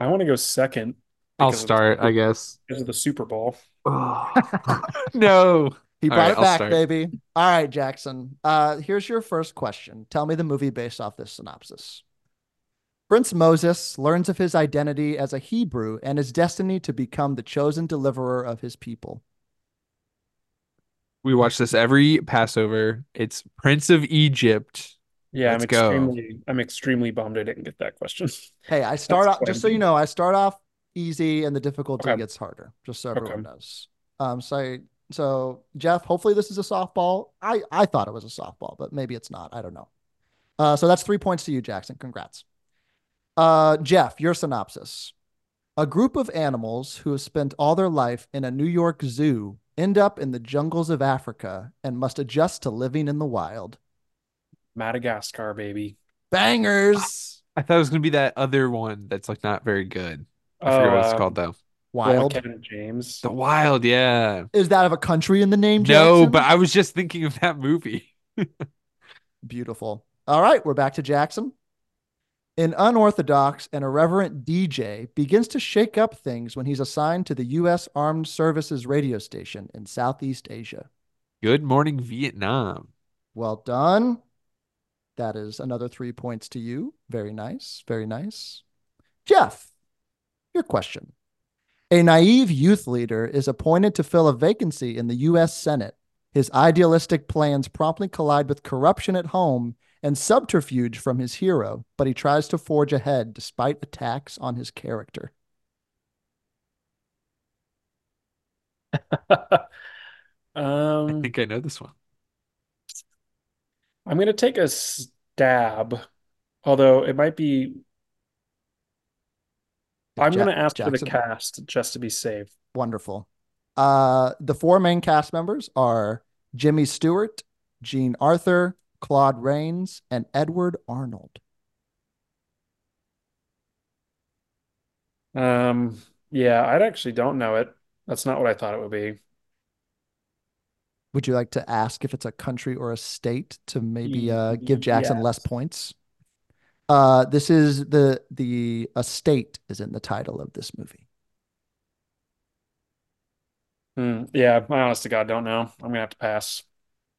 I want to go second. I'll because the start, I guess. Because of the Super Bowl. no. He brought right, it I'll back, start. baby. All right, Jackson. Uh, here's your first question. Tell me the movie based off this synopsis. Prince Moses learns of his identity as a Hebrew and his destiny to become the chosen deliverer of his people. We watch this every Passover. It's Prince of Egypt. Yeah, Let's I'm go. extremely I'm extremely bummed I didn't get that question. Hey, I start That's off just so you know, I start off easy and the difficulty Okay. gets harder, just so everyone Okay. knows. Um, so so Jeff, hopefully this is a softball. I I thought it was a softball, but maybe it's not. I don't know. Uh, so that's three points to you, Jackson. Congrats. Uh, Jeff, your synopsis. A group of animals who have spent all their life in a New York zoo end up in the jungles of Africa and must adjust to living in the wild. Madagascar, baby. Bangers. I thought it was gonna be that other one that's like not very good. I forget what it's uh, called though. Wild. Kevin James. The Wild, yeah. Is that of a country in the name, No, Jackson? but I was just thinking of that movie. Beautiful. All right, we're back to Jackson. An unorthodox and irreverent DJ begins to shake up things when he's assigned to the U.S. Armed Services radio station in Southeast Asia. Good Morning Vietnam. Well done. That is another three points to you. Very nice. Very nice. Jeff, your question. A naive youth leader is appointed to fill a vacancy in the U.S. Senate. His idealistic plans promptly collide with corruption at home and subterfuge from his hero, but he tries to forge ahead despite attacks on his character. I um, think I know this one. I'm gonna take a stab, although it might be. I'm Ja- gonna ask for the cast just to be safe. Wonderful. Uh, the four main cast members are Jimmy Stewart, Jean Arthur, Claude Rains, and Edward Arnold. Um, yeah, I actually don't know it. That's not what I thought it would be. Would you like to ask if it's a country or a state to maybe uh, give Jackson less points? Uh, this is the the a state is in the title of this movie. Hmm, yeah, I honest to God don't know. I'm gonna have to pass.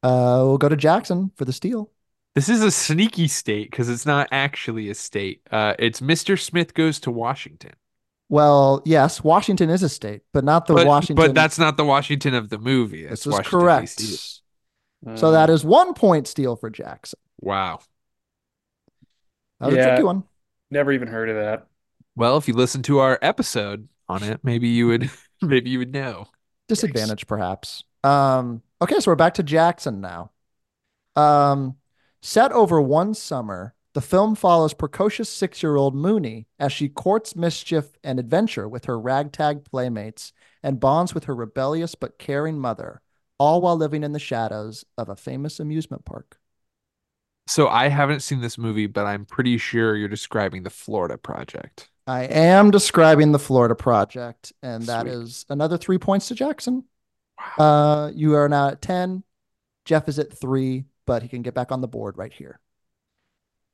Uh, we'll go to Jackson for the steal. This is a sneaky state because it's not actually a state. Uh, it's Mr. Smith Goes to Washington. Well, yes, Washington is a state, but not the But, Washington. but that's not the Washington of the movie. this is Washington, correct. D.C. So that is one point steal for Jackson. Wow. That was a tricky one. Never even heard of that. Well, if you listen to our episode on it, maybe you would maybe you would know. Disadvantage, perhaps. Um, okay, so we're back to Jackson now. Um, set over one summer, the film follows precocious six-year-old Mooney as she courts mischief and adventure with her ragtag playmates and bonds with her rebellious but caring mother, all while living in the shadows of a famous amusement park. So I haven't seen this movie, but I'm pretty sure you're describing the Florida Project. I am describing the Florida Project, and that Sweet. is another three points to Jackson. Wow. Uh, you are now at 10. Jeff is at three, but he can get back on the board right here.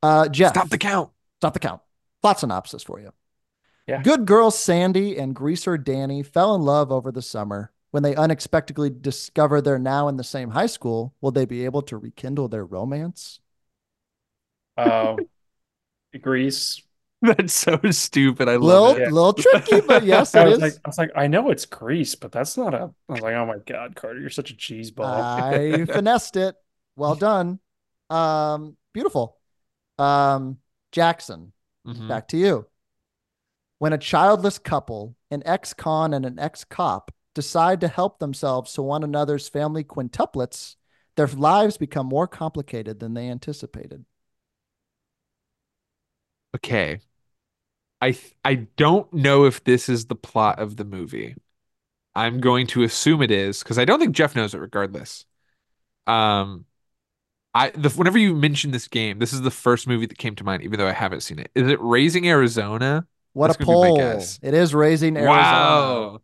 Uh, Jeff, Stop the count. Stop the count. Plot synopsis for you. Yeah. Good girl Sandy and greaser Danny fell in love over the summer. When they unexpectedly discover they're now in the same high school, will they be able to rekindle their romance? Oh, Grease. That's so stupid. I love Little, it. Yeah. little tricky, but yes, I was is. like, I was like, I know it's Grease, but that's not a. I was like, oh my God, Carter, you're such a cheese ball. I finessed it. Well done. Um, beautiful. Um, Jackson, Mhm. back to you. When a childless couple, an ex-con and an ex-cop, decide to help themselves to one another's family quintuplets, their lives become more complicated than they anticipated. Okay. I th- I don't know if this is the plot of the movie. I'm going to assume it is because I don't think Jeff knows it regardless. Um I the whenever you mention this game, this is the first movie that came to mind, even though I haven't seen it. Is it Raising Arizona? What That's a poll. It is raising Arizona. Wow.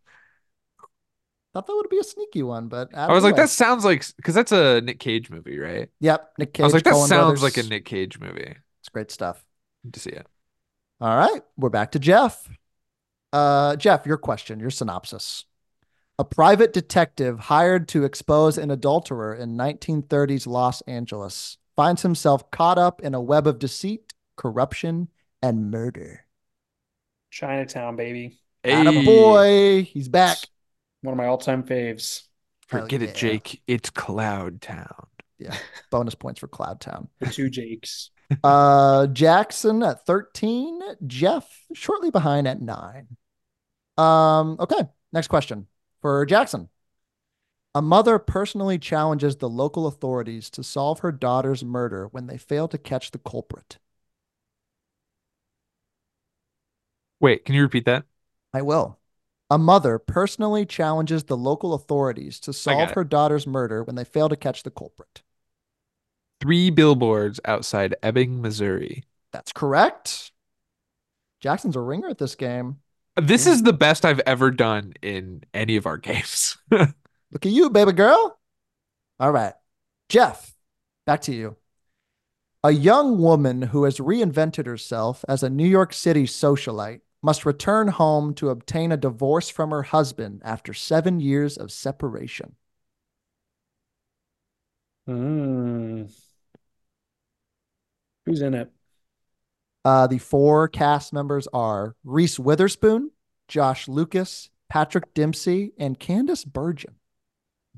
Thought that would be a sneaky one, but I was like, anyway. that sounds like because that's a Nick Cage movie, right? Yep, Nick Cage. I was like, that Coen sounds brothers. like a Nick Cage movie. It's great stuff. Need to see it. All right, we're back to Jeff. Uh, Jeff, your question, your synopsis. A private detective hired to expose an adulterer in 1930s Los Angeles finds himself caught up in a web of deceit, corruption, and murder. Chinatown, baby. Hey, boy, he's back. One of my all-time faves. forget Hell it. Jake. It's Cloud Town. Yeah, bonus points for Cloud Town. The two Jakes. Uh, Jackson at 13, Jeff shortly behind at nine. Um, okay, next question for Jackson. A mother personally challenges the local authorities to solve her daughter's murder when they fail to catch the culprit. Wait, can you repeat that? I will. A mother personally challenges the local authorities to solve her daughter's murder when they fail to catch the culprit. Three billboards outside Ebbing, Missouri. That's correct. Jackson's a ringer at this game. This is the best I've ever done in any of our games. Look at you, baby girl. All right. Jeff, back to you. A young woman who has reinvented herself as a New York City socialite must return home to obtain a divorce from her husband after seven years of separation. Hmm. Who's in it? Uh, the four cast members are Reese Witherspoon, Josh Lucas, Patrick Dempsey, and Candice Bergen.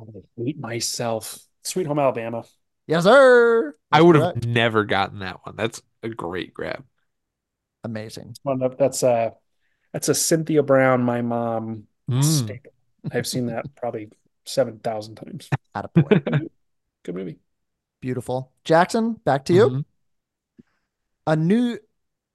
I hate myself. Sweet Home Alabama. Yes, sir. I That's would have never gotten that one. That's a great grab. Amazing. One That's a that's a Cynthia Brown, my mom Mm. I've seen that probably seven thousand times. Attaboy. Good movie. Beautiful. Jackson, back to you. Mhm. A new,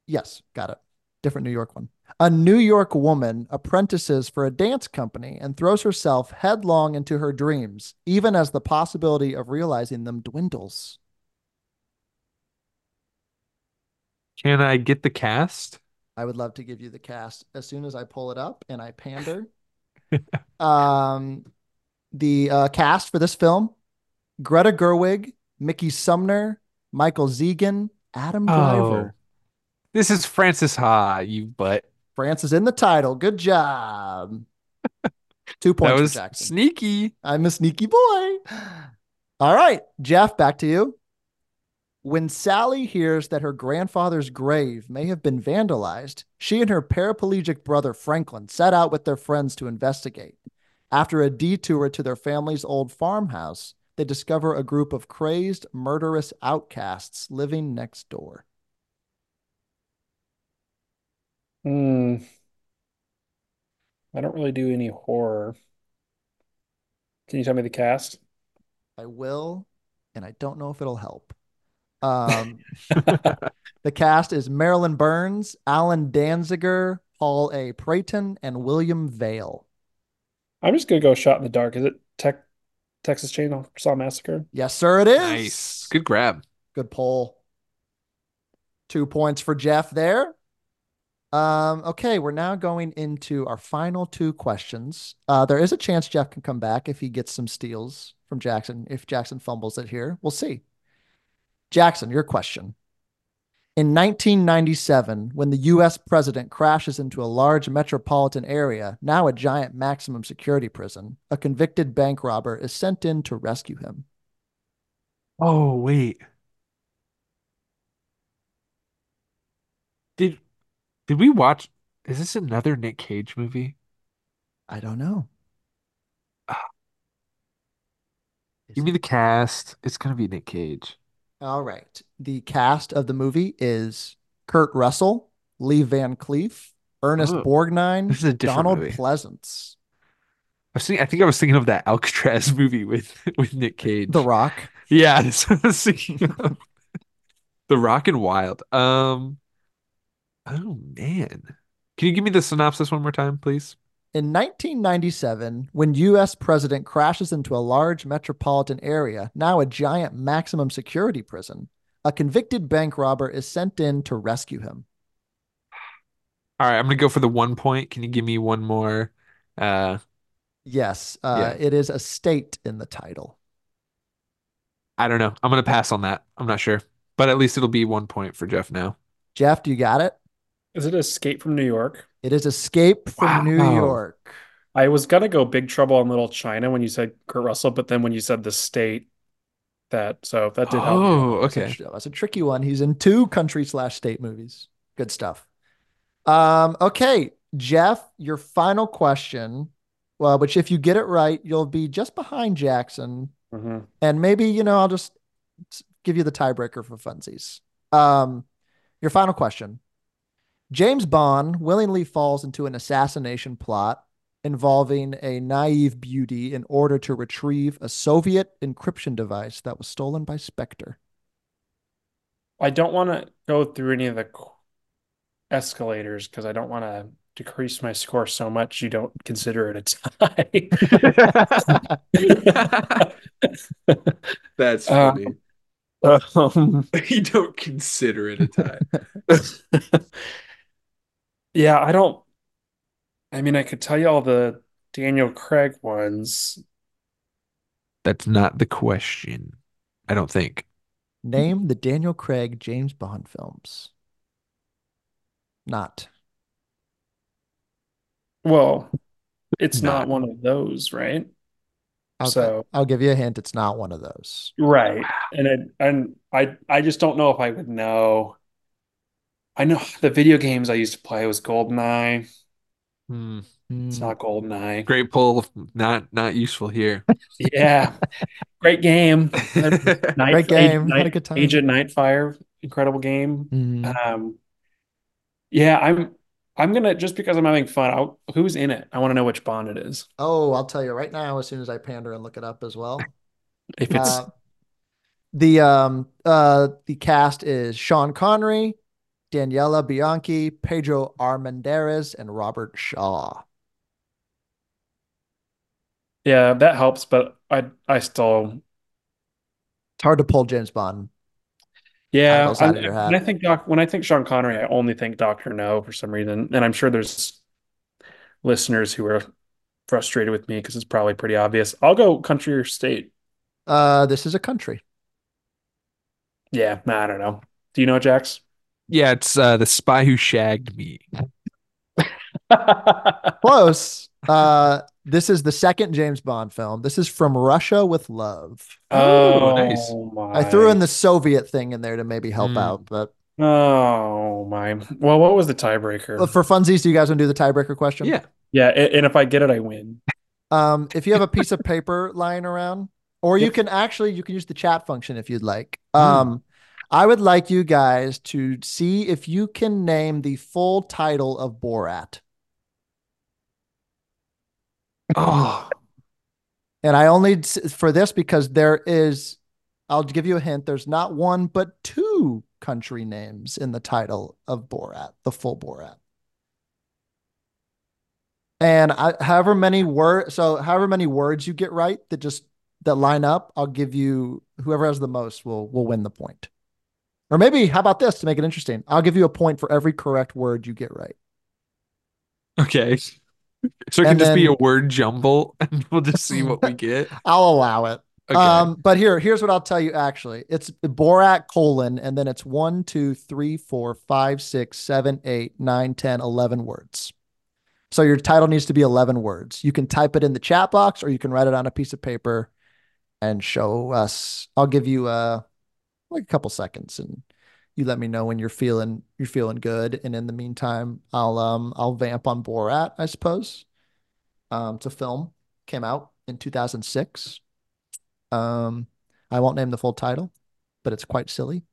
yes, got it. Different New York one. A New York woman apprentices for a dance company and throws herself headlong into her dreams, even as the possibility of realizing them dwindles. Can I get the cast? I would love to give you the cast as soon as I pull it up and I pander. um, the uh, cast for this film Greta Gerwig, Mickey Sumner, Michael Zegan, Adam Driver. Oh. This is Frances Ha, you butt. France is in the title. Good job. Two points. That was Jackson. sneaky. I'm a sneaky boy. All right, Jeff, back to you. When Sally hears that her grandfather's grave may have been vandalized, she and her paraplegic brother Franklin set out with their friends to investigate. After a detour to their family's old farmhouse, they discover a group of crazed, murderous outcasts living next door. Hmm. I don't really do any horror. Can you tell me the cast? I will, and I don't know if it'll help. Um, the cast is Marilyn Burns, Allen Danziger, Paul A. Prayton, and William Vail. I'm just gonna go shot in the dark. Is it tech Texas Chainsaw Massacre. Yes, sir, it is. Nice. Good grab. Good poll. Two points for Jeff there. Um, okay, we're now going into our final two questions. Uh, there is a chance Jeff can come back if he gets some steals from Jackson, if Jackson fumbles it here. We'll see. Jackson, your question. In 1997, when the US president crashes into a large metropolitan area, now a giant maximum security prison, a convicted bank robber is sent in to rescue him. Oh, wait. Did did we watch is this another Nick Cage movie? I don't know. Give me the cast. It's gonna be Nick Cage. All right. The cast of the movie is Kurt Russell, Lee Van Cleef, Ernest Oh, Borgnine, this is a different Donald movie. Pleasence, I was thinking, I think I was thinking of that Alcatraz movie with with Nick Cage. The Rock. Yeah, that's what I was thinking of. The Rock and Wild. Um, oh man. Can you give me the synopsis one more time, please? In 1997, when U.S. president crashes into a large metropolitan area, now a giant maximum security prison, a convicted bank robber is sent in to rescue him. All right, I'm gonna go for the one point. Can you give me one more? Uh, Yes, uh, it is a state in the title. I don't know. I'm gonna pass on that. I'm not sure, but at least it'll be one point for Jeff now. Jeff, do you got it? Is it Escape from New York? It is Escape from New York. I was gonna go Big Trouble in Little China when you said Kurt Russell, but then when you said the state, that so that did help. Oh, That's a okay. That's a tricky one. He's in two country slash state movies. Good stuff. Um, okay, Jeff, your final question. Well, which if you get it right, you'll be just behind Jackson, Mhm. and maybe you know I'll just give you the tiebreaker for funsies. Um, your final question. James Bond willingly falls into an assassination plot involving a naive beauty in order to retrieve a Soviet encryption device that was stolen by Spectre. I don't want to go through any of the escalators because I don't want to decrease my score so much you don't consider it a tie. That's Uh, funny. Um, You don't consider it a tie. yeah, I don't. I mean, I could tell you all the Daniel Craig ones. That's not the question. I don't think. Name the Daniel Craig James Bond films. Not. Well, it's Not. not one of those, right? Okay. So, I'll give you a hint. It's not one of those. right. And it, and I I just don't know if I would know. I know the video games I used to play was GoldenEye. Hmm. It's not GoldenEye. Great pull. Not not useful here. Yeah. Great game. Night, Great game. Agent, Had a good time. Agent Nightfire, incredible game. Hmm. Um, yeah, I'm I'm gonna just because I'm having fun. I'll, who's in it? I want to know which Bond it is. Oh, I'll tell you right now as soon as I pander and look it up as well. If it's Uh, the um uh the cast is Sean Connery, Daniela Bianchi, Pedro Armendariz, and Robert Shaw. yeah, that helps, but I I still It's hard to pull James Bond. yeah. Titles I'm- of your when. I think Doc when I think Sean Connery, I only think Doctor No for some reason, and I'm sure there's listeners who are frustrated with me because it's probably pretty obvious. I'll go country or state. Uh, this is a country. Yeah, I don't know. Do you know Jax? Yeah, it's uh, the spy who shagged me. Close. Uh, this is the second James Bond film. This is from Russia with Love. Oh, nice. I threw in the Soviet thing in there to maybe help Hmm. out, but Oh my. Well, what was the tiebreaker? But for funsies, do you guys want to do the tiebreaker question? Yeah. Yeah, a- and if I get it, I win. Um, if you have a piece of paper lying around, or you Yep. can actually you can use the chat function if you'd like. Hmm. Um, I would like you guys to see if you can name the full title of Borat. Oh, And I only for this because there is, I'll give you a hint. There's not one but two country names in the title of Borat, the full Borat. And I, however many word, so however many words you get right, that just that line up, I'll give you whoever has the most will will win the point. Or maybe how about this to make it interesting? I'll give you a point for every correct word you get right. Okay. So it can And just be a word jumble and we'll just see what we get. I'll allow it. Okay. Um, but here, here's what I'll tell you actually. It's Borat colon, and then it's one, two, three, four, five, six, seven, eight, nine, 10, 11 words. So your title needs to be 11 words. You can type it in the chat box or you can write it on a piece of paper and show us. I'll give you uh like a couple seconds and you let me know when you're feeling you're feeling good. And in the meantime, I'll um I'll vamp on Borat, I suppose. Um, it's film, came out in 2006. Um, I won't name the full title, but it's quite silly.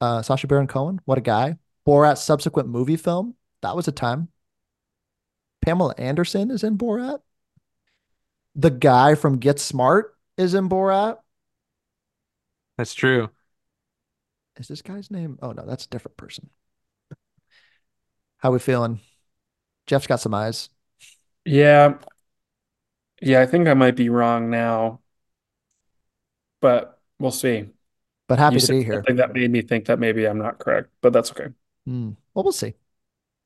Uh, Sacha Baron Cohen, what a guy. Borat's subsequent movie film, that was a time. Pamela Anderson is in Borat. The guy from Get Smart is in Borat. That's true. Is this guy's name? Oh no, that's a different person. How we feeling? Jeff's got some eyes. Yeah. Yeah, I think I might be wrong now, but we'll see. But happy You to said be here. something that made me think that maybe I'm not correct, but that's okay. Hmm. Well, we'll see.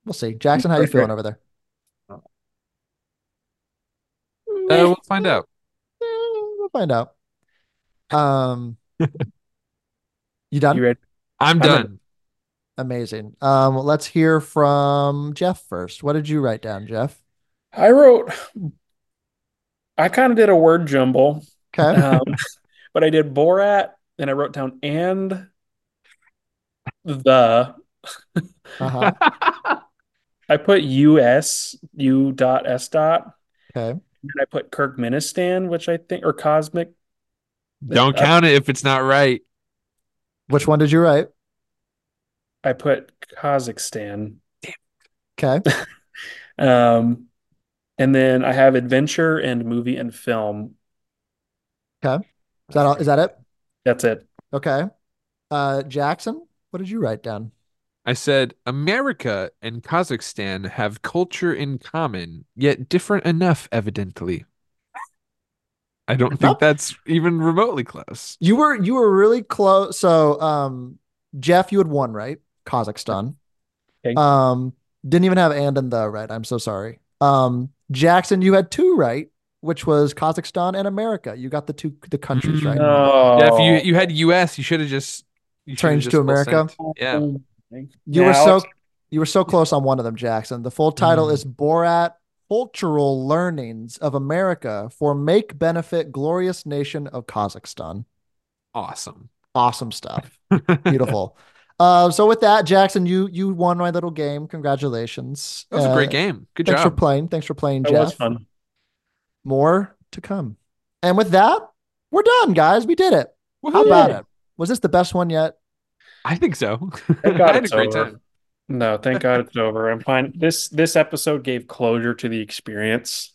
We'll see. Jackson, how you feeling over there? Uh, we'll find out. Eh, we'll find out. Um, you done? You ready? I'm I'm done. Amazing. Um, let's hear from Jeff first. What did you write down, Jeff? I wrote, I kind of did a word jumble, Okay. um, but I did Borat and I wrote down and the. Uh-huh. I put US, U dot S dot, Okay. and I put Kirkmenistan, which I think, or Cosmic. Don't count it if it's not right. Which one did you write? I put Kazakhstan. Okay. Um, and then I have adventure and movie and film. Okay. Is that all? Is that it? That's it. Okay. Uh, Jackson, what did you write down? I said America and Kazakhstan have culture in common, yet different enough, evidently. I don't think Nope. that's even remotely close. You were you were really close. So, um, Jeff, you had one right. Kazakhstan. Okay. Um, didn't even have and and the right. I'm so sorry. Um, Jackson, you had two right, which was Kazakhstan and America. You got the two the countries right. Oh, Yeah, if you you had US, you should have just you Changed just to America? sent. Yeah. You were so you were so close on one of them, Jackson. The full title Mm. is Borat Cultural Learnings of America for Make Benefit Glorious Nation of Kazakhstan. Awesome. Awesome stuff. Beautiful. uh, so with that, Jackson, you you won my little game. Congratulations. That was a Uh, great game. Good job. Thanks for playing. Thanks for playing, That Jeff. was fun. More to come. And with that, we're done, guys. We did it. How about it? Was this the best one yet? I think so. Thank I had a great over. time. No, thank God it's over. I'm fine. This this episode gave closure to the experience.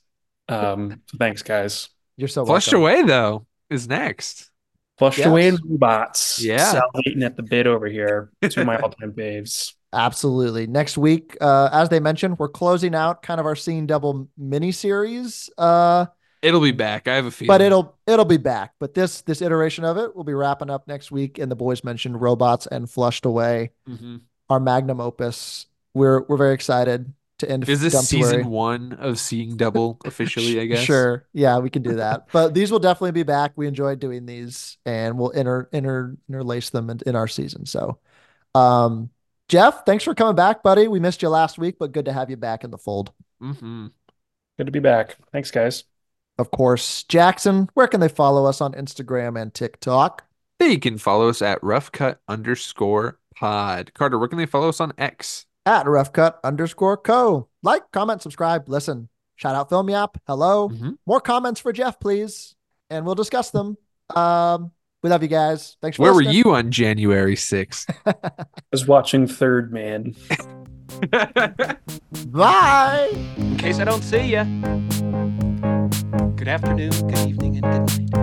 Um, so thanks, guys. You're so Flushed welcome. away though is next. Flushed Yes. away in robots. Yeah. Salivating at the bit over here. Two of my all-time faves. Absolutely. Next week, uh, as they mentioned, we're closing out kind of our Seeing Double mini series. Uh, It'll be back. I have a feeling. but it'll it'll be back. But this this iteration of it will be wrapping up next week. And the boys mentioned robots and flushed away Mhm. Our magnum opus. We're we're very excited to end. Is this Dumptuary. season one of Seeing Double officially? I guess. Sure. Yeah, we can do that. but these will definitely be back. We enjoyed doing these, and we'll inter inter interlace them in, in our season. So, um, Jeff, thanks for coming back, buddy. We missed you last week, but good to have you back in the fold. hmm Good to be back. Thanks, guys. Of course, Jackson, where can they follow us on Instagram and TikTok? They can follow us at roughcut underscore pod. Carter, where can they follow us on X? At roughcut underscore co. Like, comment, subscribe, listen. Shout out Film Yap. Hello. Mhm. More comments for Jeff, please, and we'll discuss them. Um, we love you guys. Thanks for Where were you on January 6th? I was watching Third Man. Bye. In case I don't see you. Good afternoon, good evening, and good night.